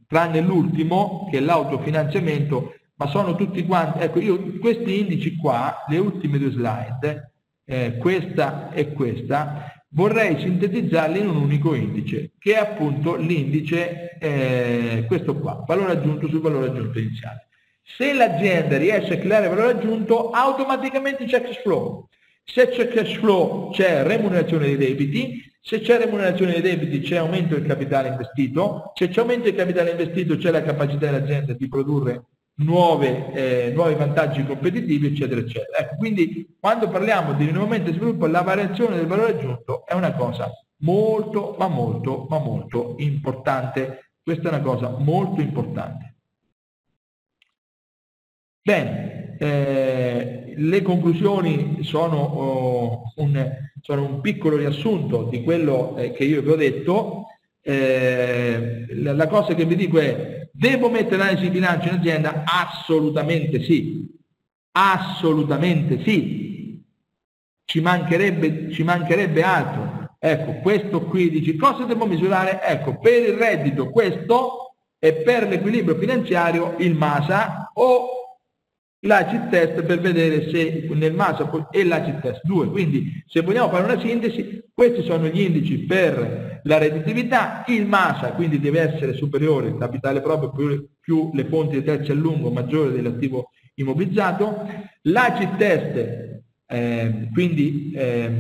tranne l'ultimo che è l'autofinanziamento ma sono tutti quanti ecco io questi indici qua le ultime due slide eh, questa e questa vorrei sintetizzarli in un unico indice che è appunto l'indice eh, questo qua valore aggiunto sul valore aggiunto iniziale se l'azienda riesce a creare valore aggiunto, automaticamente c'è cash flow. Se c'è cash flow c'è remunerazione dei debiti, se c'è remunerazione dei debiti c'è aumento del capitale investito, se c'è aumento del capitale investito c'è la capacità dell'azienda di produrre nuove, eh, nuovi vantaggi competitivi, eccetera, eccetera. Ecco, quindi quando parliamo di rinnovamento e sviluppo, la variazione del valore aggiunto è una cosa molto, ma molto, ma molto importante. Questa è una cosa molto importante. Bene, eh, le conclusioni sono, oh, un, sono, un, piccolo riassunto di quello eh, che io vi ho detto. Eh, la, la, cosa che vi dico è, devo mettere l'analisi di bilancio in azienda? Assolutamente sì, assolutamente sì. Ci mancherebbe, ci mancherebbe altro. Ecco, questo qui dici, cosa devo misurare? Ecco, per il reddito questo e per l'equilibrio finanziario il MASA o l'acid test per vedere se nel MASA e l'acid test 2. Quindi se vogliamo fare una sintesi, questi sono gli indici per la redditività, il MASA quindi deve essere superiore, il capitale proprio più, più le fonti di terzi a lungo maggiore dell'attivo immobilizzato, l'acid test eh, quindi eh,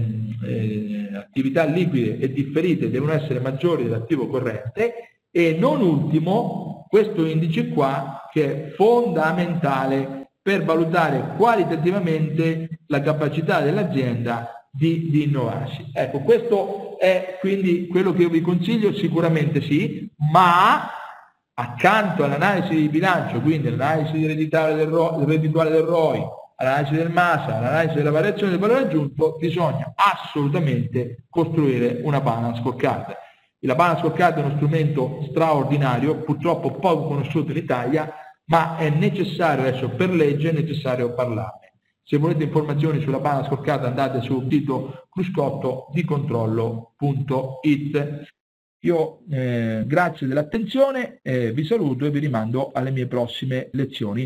eh, attività liquide e differite devono essere maggiori dell'attivo corrente. E non ultimo questo indice qua che è fondamentale per valutare qualitativamente la capacità dell'azienda di, di, innovarsi. Ecco, questo è quindi quello che io vi consiglio, sicuramente sì, ma accanto all'analisi di bilancio, quindi l'analisi reddituale del, del ROI, all'analisi del MASA, all'analisi della variazione del valore aggiunto, bisogna assolutamente costruire una balance scorecard. La balance scorecard è uno strumento straordinario, purtroppo poco conosciuto in Italia, ma è necessario adesso per legge è necessario parlarne. Se volete informazioni sulla banda scorcata andate sul sito cruscotto.it. Io eh, grazie dell'attenzione, eh, vi saluto e vi rimando alle mie prossime lezioni